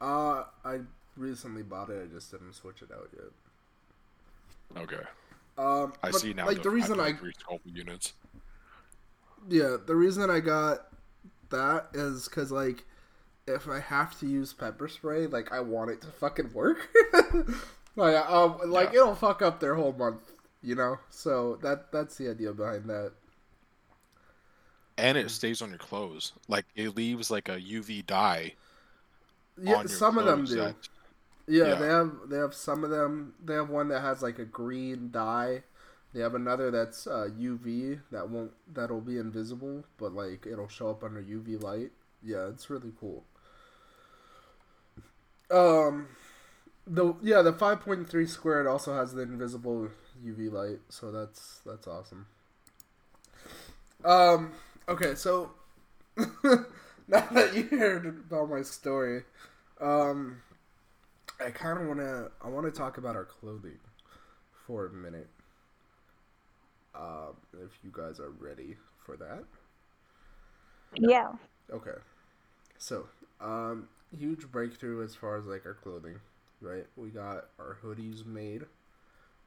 Uh, I recently bought it. I just didn't switch it out yet. Okay, Um, I but, see now. Like the reason I, three units. yeah, the reason I got that is because like, if I have to use pepper spray, like I want it to fucking work. (laughs) like, um, like Yeah. it'll fuck up their whole month, you know. So that that's the idea behind that. and it stays on your clothes. Like it leaves like a UV dye Yeah, some of them do. that- Yeah, Yeah. they have they have some of them. They have one that has like a green dye. They have another that's uh, UV that won't that'll be invisible, but like it'll show up under UV light. Yeah, it's really cool. Um, the yeah the five point three squared also has the invisible UV light, so that's that's awesome. Um. Okay, so (laughs) now that you heard about my story, um. I kind of want to. I want to talk about our clothing for a minute. Um, if you guys are ready for that. Yeah. Okay. So, um, huge breakthrough as far as like our clothing, right? We got our hoodies made,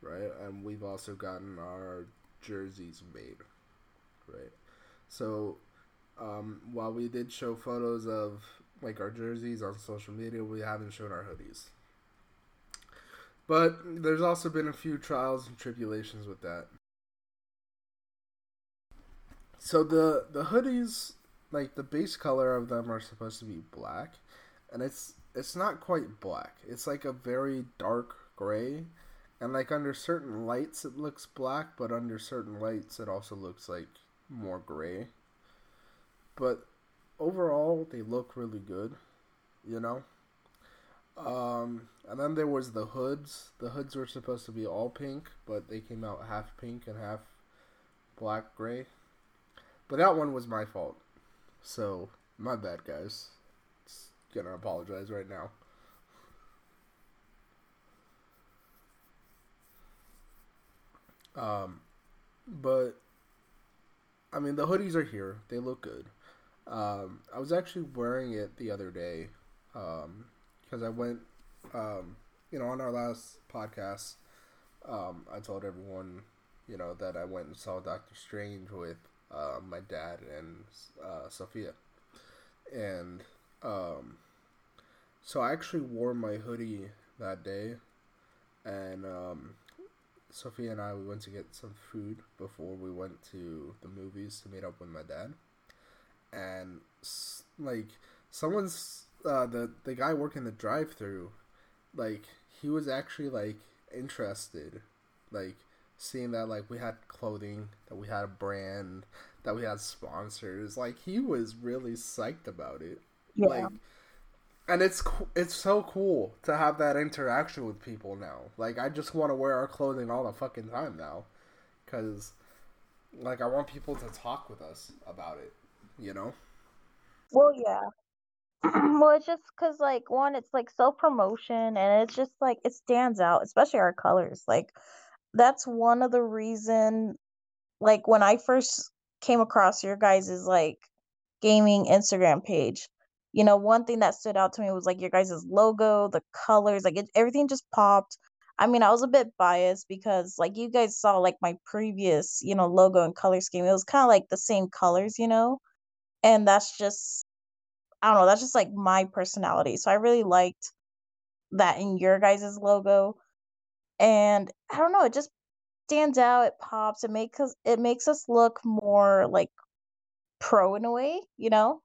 right? And we've also gotten our jerseys made, right? So, um, while we did show photos of like our jerseys on social media, we haven't shown our hoodies. But there's also been a few trials and tribulations with that. So the the hoodies, like the base color of them are supposed to be black, and it's it's not quite black. It's like a very dark gray, and like under certain lights it looks black, but under certain lights it also looks like more gray. But overall, they look really good, you know. Um, and then there was the hoods. The hoods were supposed to be all pink, but they came out half pink and half black gray. But that one was my fault. So, my bad, guys. Just gonna apologize right now. Um, but I mean, the hoodies are here. They look good. Um, I was actually wearing it the other day um, because I went, um, you know, on our last podcast, um, I told everyone, you know, that I went and saw Doctor Strange with uh, my dad and uh, Sophia, and um, so I actually wore my hoodie that day, and um, Sophia and I we went to get some food before we went to the movies to meet up with my dad, and like someone's uh, the the guy working the drive through, like he was actually like interested, Like seeing that like we had clothing, that we had a brand, that we had sponsors. Like he was really psyched about it. Yeah. Like and it's it's so cool to have that interaction with people now. Like I just want to wear our clothing all the fucking time now, because like I want people to talk with us about it. You know? Well, yeah. (clears throat) well, it's just because, like, one, it's like self promotion, and it's just like it stands out, especially our colors. Like, that's one of the reason. Like, when I first came across your guys' like gaming Instagram page, you know, one thing that stood out to me was like your guys' logo, the colors, like it, everything just popped. I mean, I was a bit biased because like you guys saw like my previous, you know, logo and color scheme. It was kind of like the same colors, you know, and that's just I don't know, that's just like my personality. So I really liked that in your guys' logo. And I don't know, it just stands out, it pops, it makes us it makes us look more like pro in a way, you know?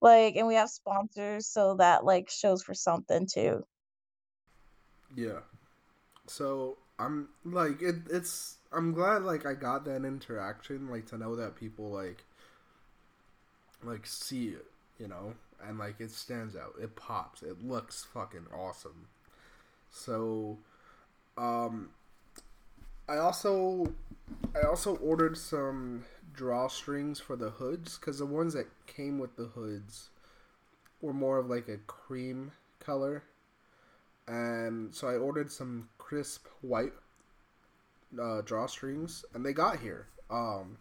Like and we have sponsors, so that like shows for something too. Yeah. So I'm like it. It's I'm glad like I got that interaction, like to know that people like like see it, you know, and like it stands out. It pops. It looks fucking awesome. So, um, I also I also ordered some drawstrings for the hoods because the ones that came with the hoods were more of like a cream color and so I ordered some crisp white uh, drawstrings, and they got here. Um,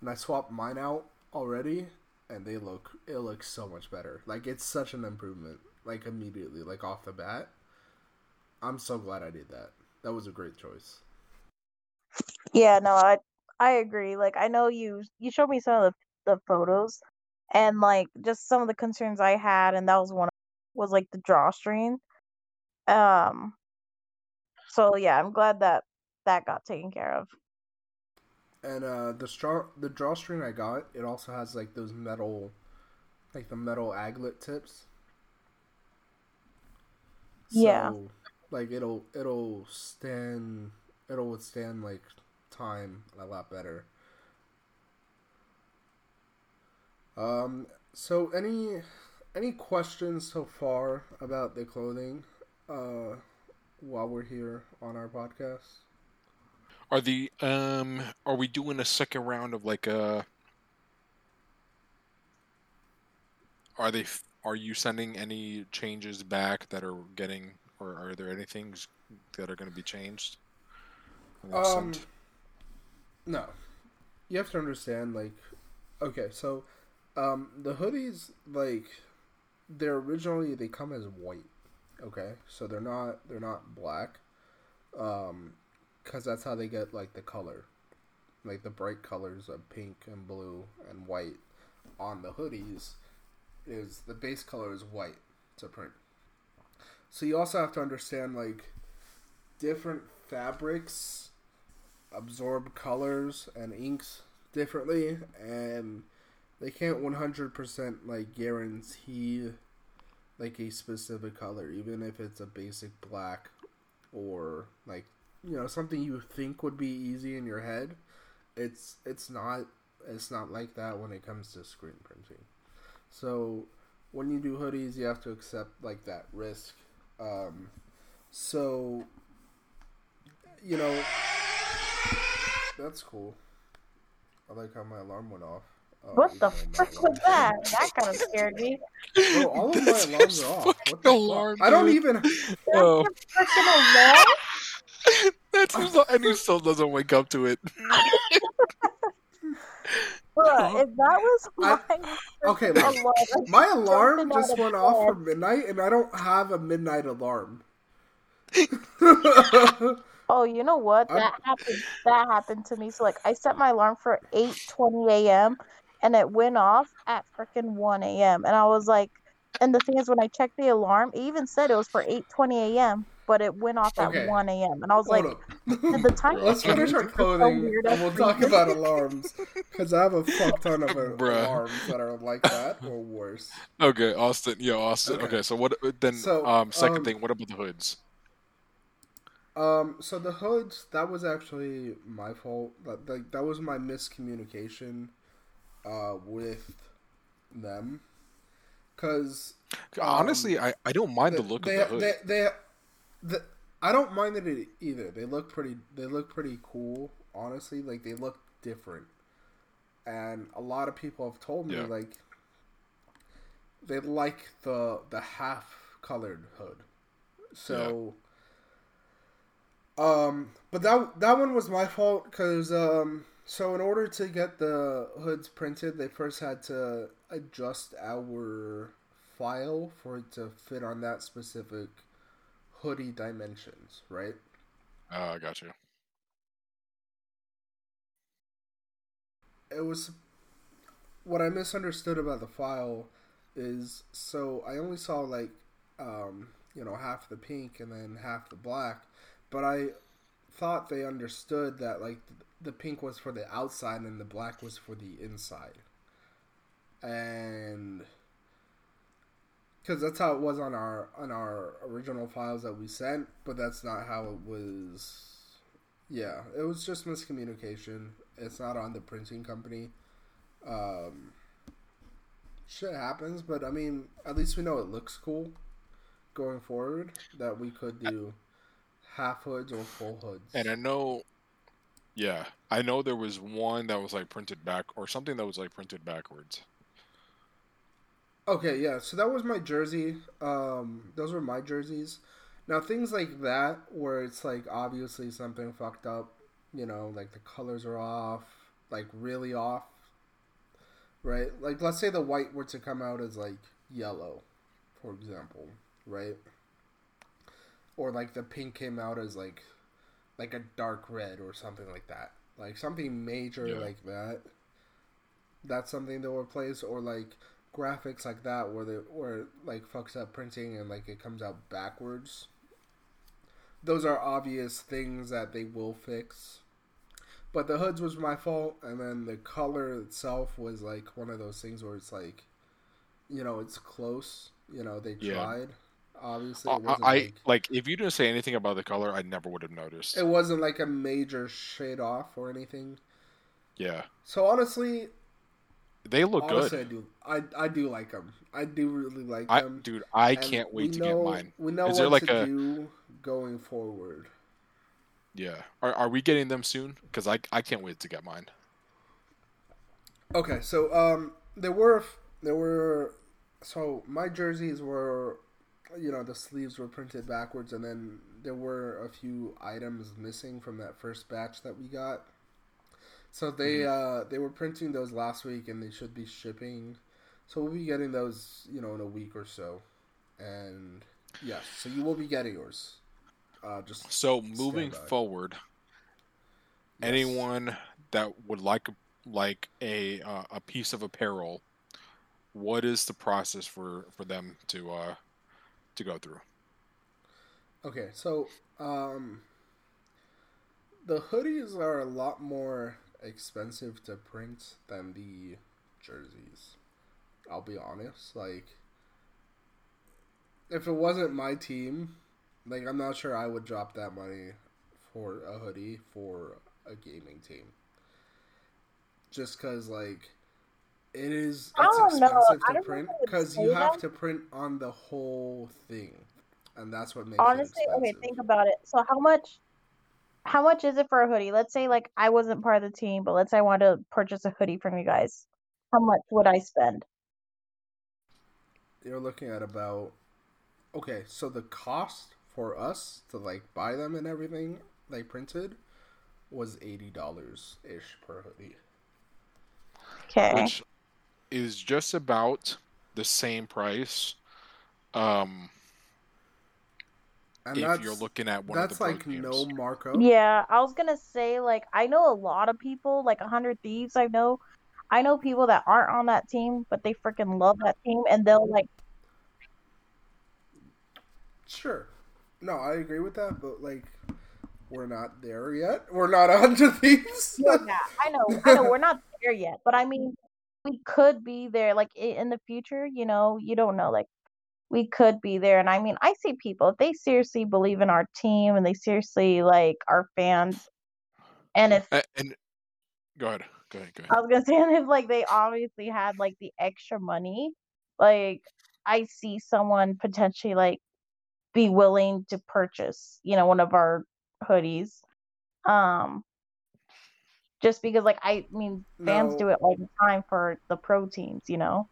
and I swapped mine out already, and they look it looks so much better. Like it's such an improvement, like immediately, like off the bat. I'm so glad I did that. That was a great choice. Yeah, no, I I agree. Like I know you you showed me some of the, the photos and like just some of the concerns I had and that was one of, was like the drawstring. Um so yeah, I'm glad that that got taken care of. And uh, the straw, the drawstring I got, it also has like those metal, like the metal aglet tips. Yeah. Like it'll it'll stand it'll withstand like time a lot better. Um. So any any questions so far about the clothing? Uh, while we're here on our podcast. Are the um are we doing a second round of like a Are they are you sending any changes back that are getting or are there any things that are going to be changed? Um, send- no, you have to understand. Like, okay, so um, the hoodies, like, they're originally they come as white. Okay, so they're not they're not black, um, because that's how they get like the color, like the bright colors of pink and blue and white on the hoodies. Is the base color is white to print. So you also have to understand like different fabrics absorb colors and inks differently and they can't 100% like guarantee like a specific color even if it's a basic black or like you know something you think would be easy in your head. It's it's not it's not like that when it comes to screen printing. So when you do hoodies you have to accept like that risk. Um so you know that's cool. I like how my alarm went off. Uh, What the even though my frick was that? That kind of scared me. Bro, all of my alarms are off. What the alarm, fuck? I don't even. Oh. (laughs) That's a freaking alarm? That's his, and he still doesn't wake up to it. (laughs) Bruh, if that was my I- (laughs) okay, look, alarm, I My alarm just went off bed. for midnight, and I don't have a midnight alarm. Oh, you know what? I'm- That happened. That happened to me. So like, I set my alarm for eight twenty a.m. and it went off at freaking one a.m. And I was like, and the thing is, when I checked the alarm, it even said it was for eight twenty a.m. But it went off Okay. at one a.m. And I was like, Hold did the time (laughs) Let's finish our clothing, weird and we'll talk about (laughs) alarms. Because I have a fuck ton of (laughs) uh, Bruh. alarms that are like that or worse. Okay, Austin. Yeah, Austin. Okay. Okay, so what? Then, So, um, second um, thing. What about the hoods? Um, so the hoods, that was actually my fault. That like that was my miscommunication, uh, with them, because Honestly, I, I don't mind the look they, of the hood. They, they, the, I don't mind it either. They look pretty. They look pretty cool. Honestly, like they look different, and a lot of people have told me Yeah. like they like the the half colored hood. So, um, but that that one was my fault because um, so in order to get the hoods printed, they first had to adjust our file for it to fit on that specific hoodie dimensions, right? Oh, I got you. It was what I misunderstood about the file is so I only saw like um, you know half the pink and then half the black, but I thought they understood that like the pink was for the outside and the black was for the inside, and because that's how it was on our on our original files that we sent, but that's not how it was. Yeah, it was just miscommunication. It's not on the printing company. Um, shit happens, but I mean, at least we know it looks cool going forward. That we could do half hoods or full hoods. And I know, yeah, I know there was one that was like printed back or something that was like printed backwards. Okay, yeah. So that was my jersey. Um, those were my jerseys. Now things like that, where it's like obviously something fucked up, you know, like the colors are off, like really off, right? Like let's say the white were to come out as like yellow, for example, right? Or like the pink came out as like like a dark red or something like that. Like something major Yeah. like that. That's something they'll replace or like graphics like that where they where it, like fucks up printing and like it comes out backwards. Those are obvious things that they will fix. But the hoods was my fault, and then the color itself was like one of those things where it's like, you know, it's close. You know, they Yeah. Obviously, I, it wasn't I like, like if you didn't say anything about the color, I never would have noticed. it wasn't like a major shade off or anything. Yeah, So honestly, they look honestly, I good. do. I I do like them. I do really like I them. dude, I And can't wait to know- get mine. We know Is what there like to a- do going forward. Yeah, are are we getting them soon? Because I I can't wait to get mine. Okay, so um, there were there were so my jerseys were, you know, the sleeves were printed backwards, and then there were a few items missing from that first batch that we got. So they uh they were printing those last week, and they should be shipping. So we'll be getting those, you know, in a week or so, and yes, so you will be getting yours. Uh, just So moving forward, yes. anyone that would like like a uh, a piece of apparel, what is the process for for them to uh to go through? Okay, so um, the hoodies are a lot more expensive to print than the jerseys. I'll be honest. Like, if it wasn't my team, like I'm not sure I would drop that money for a hoodie for a gaming team. Just cause like it is it's don't expensive I to print if I would because you have that. to print on the whole thing, and that's what makes Honestly, it okay, expensive. think about it. So how much how much is it for a hoodie? Let's say like I wasn't part of the team, but let's say I wanted to purchase a hoodie from you guys. How much would I spend? You're looking at about okay, so the cost for us to like buy them and everything they printed was eighty dollars ish per hoodie. Okay. Which is just about the same price. Um, And if you're looking at one that's of the like board no markup. Yeah, I was gonna say like I know a lot of people, like a hundred thieves. I know, I know people that aren't on that team, but they freaking love that team, and they'll like Sure. No, I agree with that, but like we're not there yet. We're not a hundred thieves. Yeah, I know, I know, we're not there yet, but I mean, we could be there, like in the future. You know, you don't know. Like, we could be there. And I mean, I see people if they seriously believe in our team and they seriously like our fans, and if A- And go ahead, go ahead, go I was gonna say, (laughs) and if like they obviously had like the extra money, like I see someone potentially like be willing to purchase, you know, one of our hoodies. Um, just because like I mean fans do it all the time for the pro teams, you know.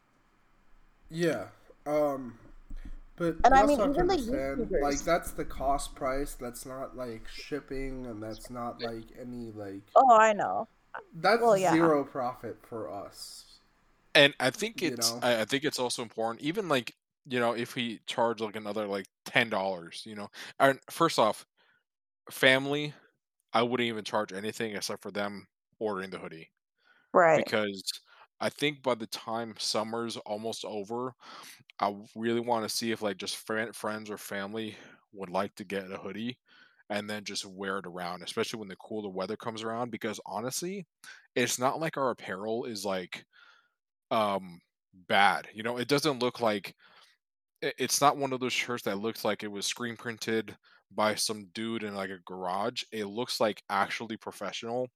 Yeah. Um but And I mean, also even the YouTubers. like that's the cost price, that's not like shipping and that's not like any like Oh, I know. that's well, yeah. zero profit for us. And I think You it's know? I, I think it's also important, even like you know, if we charge like another like ten dollars, you know, and first off, family, I wouldn't even charge anything except for them ordering the hoodie Right. because I think by the time summer's almost over, I really want to see if like just friend, friends or family would like to get a hoodie and then just wear it around, especially when the cooler weather comes around. Because honestly, it's not like our apparel is like um bad. You know, it doesn't look like it's not one of those shirts that looks like it was screen printed by some dude in like a garage. It looks like actually professional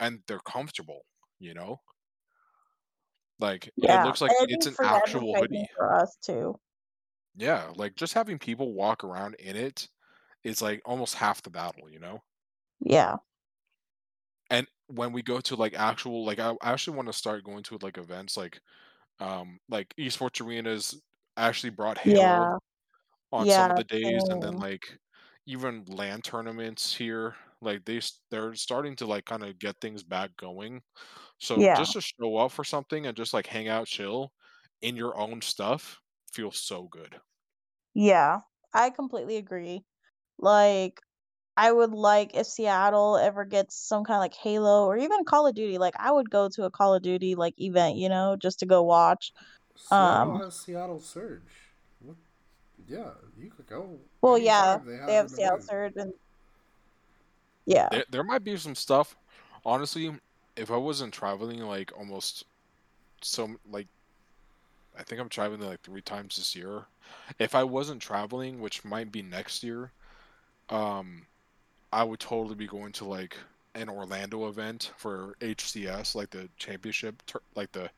and they're comfortable, you know? Like Yeah. it looks like and it's an actual hoodie. for us too. Yeah, like just having people walk around in it is like almost half the battle, you know? Yeah. And when we go to like actual like I I actually want to start going to like events like um like esports arenas actually brought Halo Yeah. on some of the days and then like even LAN tournaments here like they they're starting to like kind of get things back going so Yeah. just to show up for something and just like hang out chill in your own stuff feels so good Yeah. I completely agree. Like I would like if Seattle ever gets some kind of like Halo or even Call of Duty, like I would go to a Call of Duty like event, you know, just to go watch. Seattle Um has Seattle Surge. What? Yeah, you could go well yeah, they have, they have Seattle. Surge and yeah. there, there might be some stuff honestly if i wasn't traveling like almost so like i think i'm traveling like three times this year if i wasn't traveling which might be next year um i would totally be going to like an orlando event for hcs like the championship like the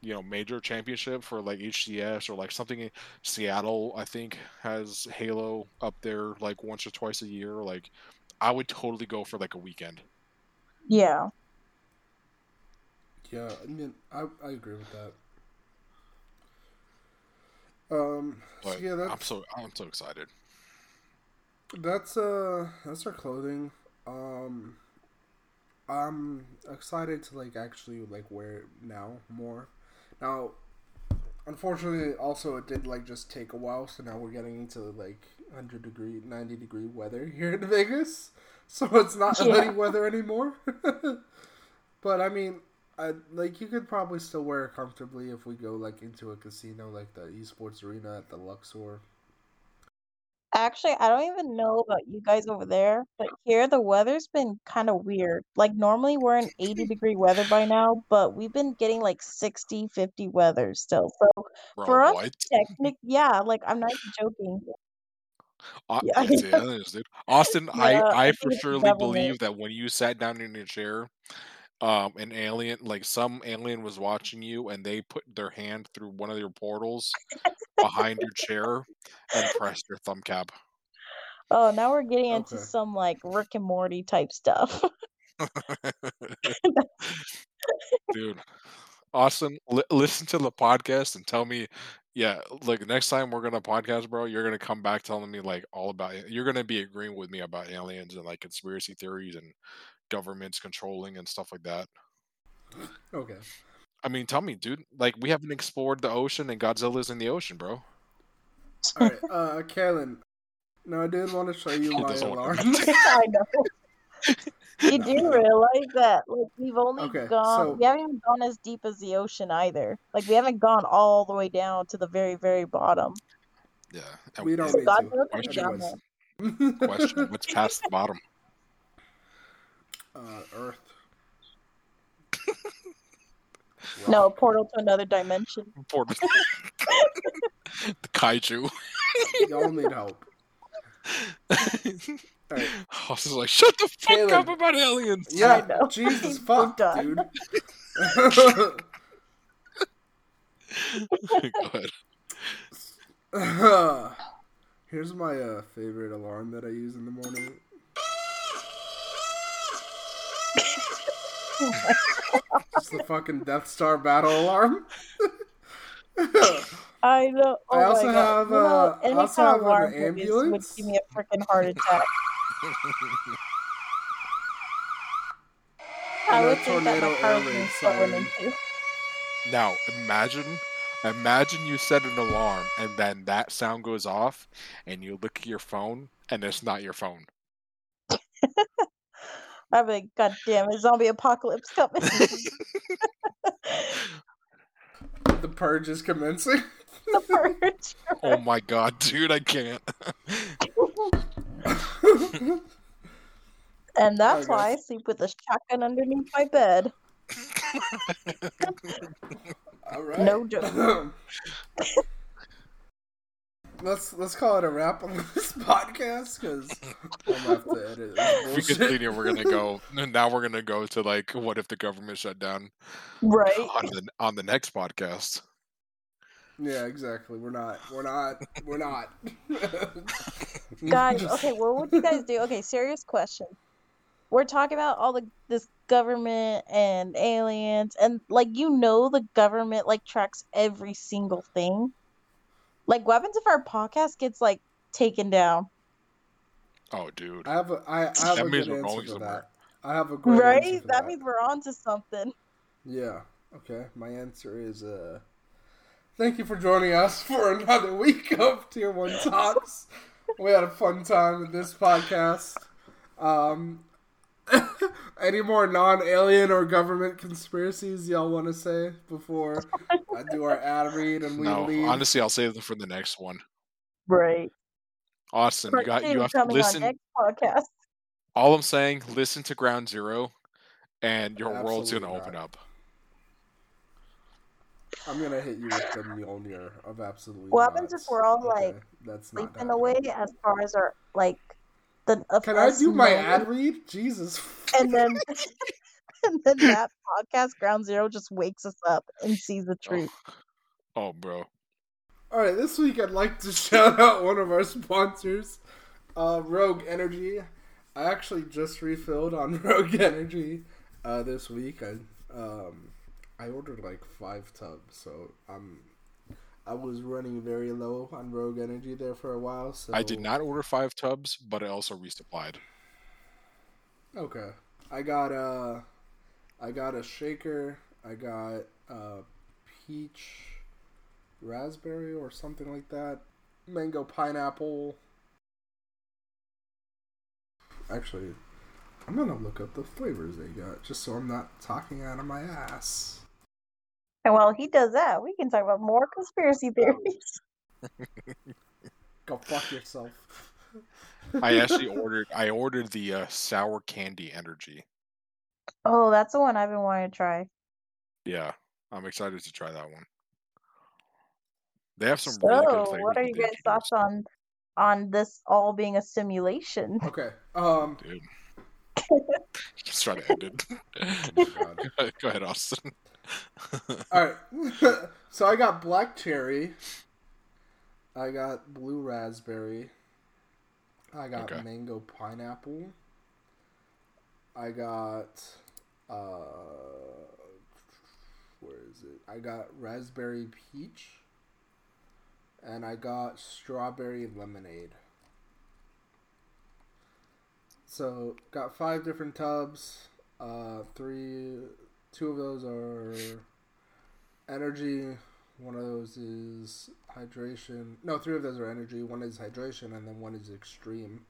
you know major championship for like hcs or like something in seattle i think has halo up there like once or twice a year like i would totally go for like a weekend Yeah. Yeah, I mean, I I agree with that. Um, so but yeah, i'm so i'm so excited that's uh that's our clothing. Um, I'm excited to like actually like wear it now more. Now, unfortunately, also it did like just take a while, so now we're getting into like hundred degree, ninety degree weather here in Vegas. (laughs) So it's not Yeah. hoodie weather anymore. (laughs) but I mean, I like you could probably still wear it comfortably if we go like into a casino like the esports arena at the Luxor. Actually, I don't even know about you guys over there, but here the weather's been kind of weird. Like normally we're in 80 (laughs) degree weather by now, but we've been getting like 60, 50 weather still. So bro for us, technic, yeah, like I'm not even joking. Au- Yeah, it's the aliens, dude. Austin, I, yeah, I I for surely believe that when you sat down in your chair, um, an alien, like some alien was watching you and they put their hand through one of your portals behind your chair and pressed your thumb cap. Oh, now we're getting into some like Rick and Morty type stuff. (laughs) Dude, Austin, li- listen to the podcast and tell me, yeah, like next time we're gonna podcast, bro, you're gonna come back telling me like all about it. You're gonna be agreeing with me about aliens and like conspiracy theories and governments controlling and stuff like that. Okay. I mean, tell me, dude. Like, we haven't explored the ocean, and Godzilla's in the ocean, bro. All right, uh, Kaylin. No, I did want to show you (laughs) my doesn't alarm. (laughs) (laughs) I know. You do realize that like we've only Okay, gone so- we haven't even gone as deep as the ocean either. Like we haven't gone all the way down to the very, very bottom. Yeah. and We don't is- need God to. knows Question was- Question: What's past the bottom? uh, Earth. (laughs) No, Rock. portal to another dimension. (laughs) Port- (laughs) the kaiju. Y'all need help. Alright. (laughs) Austin's like, shut the fuck Caleb. up about aliens. Yeah, know. Jesus (laughs) We're fuck, done. dude. (laughs) Go ahead. Here's my uh, favorite alarm that I use in the morning. It's the fucking Death Star battle alarm. I know. Oh I also have, You know, uh, I also have an ambulance. would give me a freaking heart attack. I And a would think that my tornado car air was being raid stolen siren. into. Now, imagine, imagine you set an alarm and then that sound goes off, and you look at your phone and it's not your phone. (laughs) I'm like, God damn it, zombie apocalypse coming. (laughs) The purge is commencing. the purge. Oh my god, dude, I can't. (laughs) (laughs) And that's I why I sleep with a shotgun underneath my bed. (laughs) All right. No joke. (laughs) let's let's call it a wrap on this podcast because I'm gonna have to edit. If we bullshit. continue, we're gonna go. Now we're gonna go to like, what if the government shut down Right? on the on the next podcast? Yeah, exactly. We're not. We're not. We're not. (laughs) Guys, Just- okay, what would you guys do? Okay, serious question. We're talking about all the this government and aliens and like you know the government like tracks every single thing. Like what happens if our podcast gets like taken down? Oh, dude. I have a. I, I have That a means good we're answer going somewhere. that. I have a great Right? for That that means we're on to something. Yeah. Okay. My answer is uh. Thank you for joining us for another week of Tier One Talks. we had a fun time with this podcast. Um, (laughs) any more non-alien or government conspiracies y'all want to say before I do our ad read and we No, leave? honestly, I'll save them for the next one. Right. Austin, you got you have to listen. podcast. All I'm saying, listen to Ground Zero, and your world's gonna Absolutely open up. I'm gonna hit you with the Mjolnir of absolutely. What happens nots. if we're all, Okay, like, that's Sleeping happening. away as far as our like the Can I do my knowing- ad read? Jesus. (laughs) and then (laughs) (laughs) and then that podcast ground zero just wakes us up and sees the truth Oh, bro. All right, this week I'd like to shout out one of our sponsors, uh, Rogue Energy. I actually just refilled on Rogue Energy uh, this week. I um, I ordered like five tubs, so I'm I was running very low on Rogue Energy there for a while. So I did not order five tubs, but I also resupplied. Okay, I got uh, I got a shaker. I got uh, peach, raspberry or something like that. Mango pineapple. Actually, I'm gonna look up the flavors they got just so I'm not talking out of my ass. And while he does that we can talk about more conspiracy theories (laughs) Go fuck yourself. I actually (laughs) ordered. I ordered the uh, sour candy energy. oh that's the one i've been wanting to try Yeah, I'm excited to try that one. They have some really good flavors. what are you guys thoughts on on this all being a simulation (laughs) Okay. Um. introduced. Dude, just try to end it. Go ahead, Austin. All right. (laughs) so I got black cherry. I got blue raspberry. I got Okay. mango pineapple. I got uh where is it? I got raspberry peach. And I got strawberry lemonade. So got five different tubs. Uh, three, two of those are energy. One of those is hydration. No, three of those are energy. One is hydration, and then one is extreme.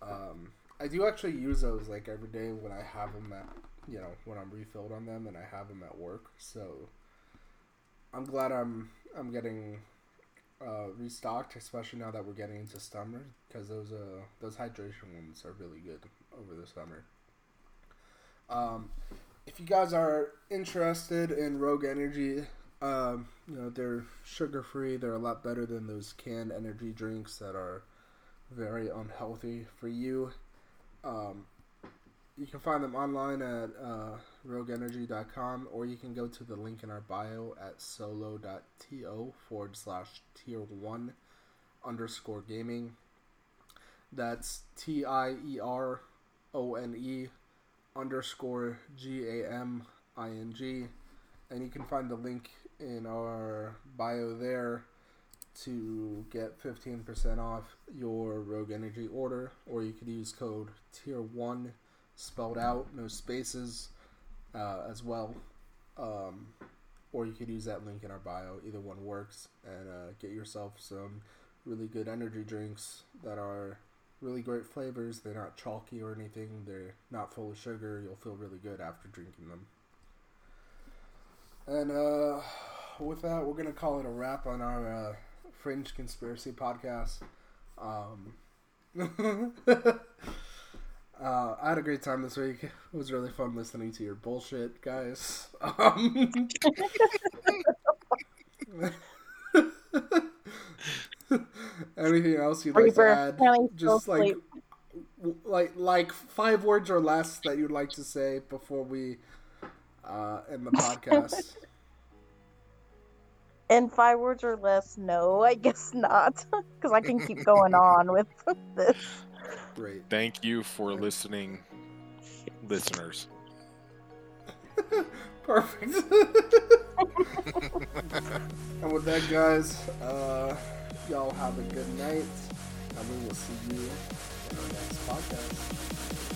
Um, I do actually use those like every day when I have them at, you know, when I'm refilled on them and I have them at work. So I'm glad I'm I'm getting uh, restocked, especially now that we're getting into summer, because those uh those hydration ones are really good over the summer. Um, if you guys are interested in Rogue Energy, Um, you know, they're sugar free. They're a lot better than those canned energy drinks that are very unhealthy for you. Um, you can find them online at uh, rogueenergy.com or you can go to the link in our bio at solo.to forward slash tier one underscore gaming. That's T I E R O N E underscore G A M I N G. And you can find the link in our bio there to get 15% off your Rogue Energy order, or you could use code tier 1 spelled out, no spaces, uh, as well. Um, or you could use that link in our bio. Either one works, and uh, get yourself some really good energy drinks that are really great flavors. They're not chalky or anything. They're not full of sugar. You'll feel really good after drinking them. And uh, with that, we're gonna call it a wrap on our uh, Fringe Conspiracy podcast. Um, (laughs) uh, I had a great time this week. It was really fun listening to your bullshit, guys. Um, (laughs) (laughs) anything else you'd like to add? Kelly, Just go like, like, like five words or less that you'd like to say before we uh, end the podcast. (laughs) In five words or less, no, I guess not. (laughs) Because I can keep going (laughs) on with this. Great. Thank you for listening, listeners. Perfect. and with that, guys, uh, y'all have a good night, and we will see you in our next podcast.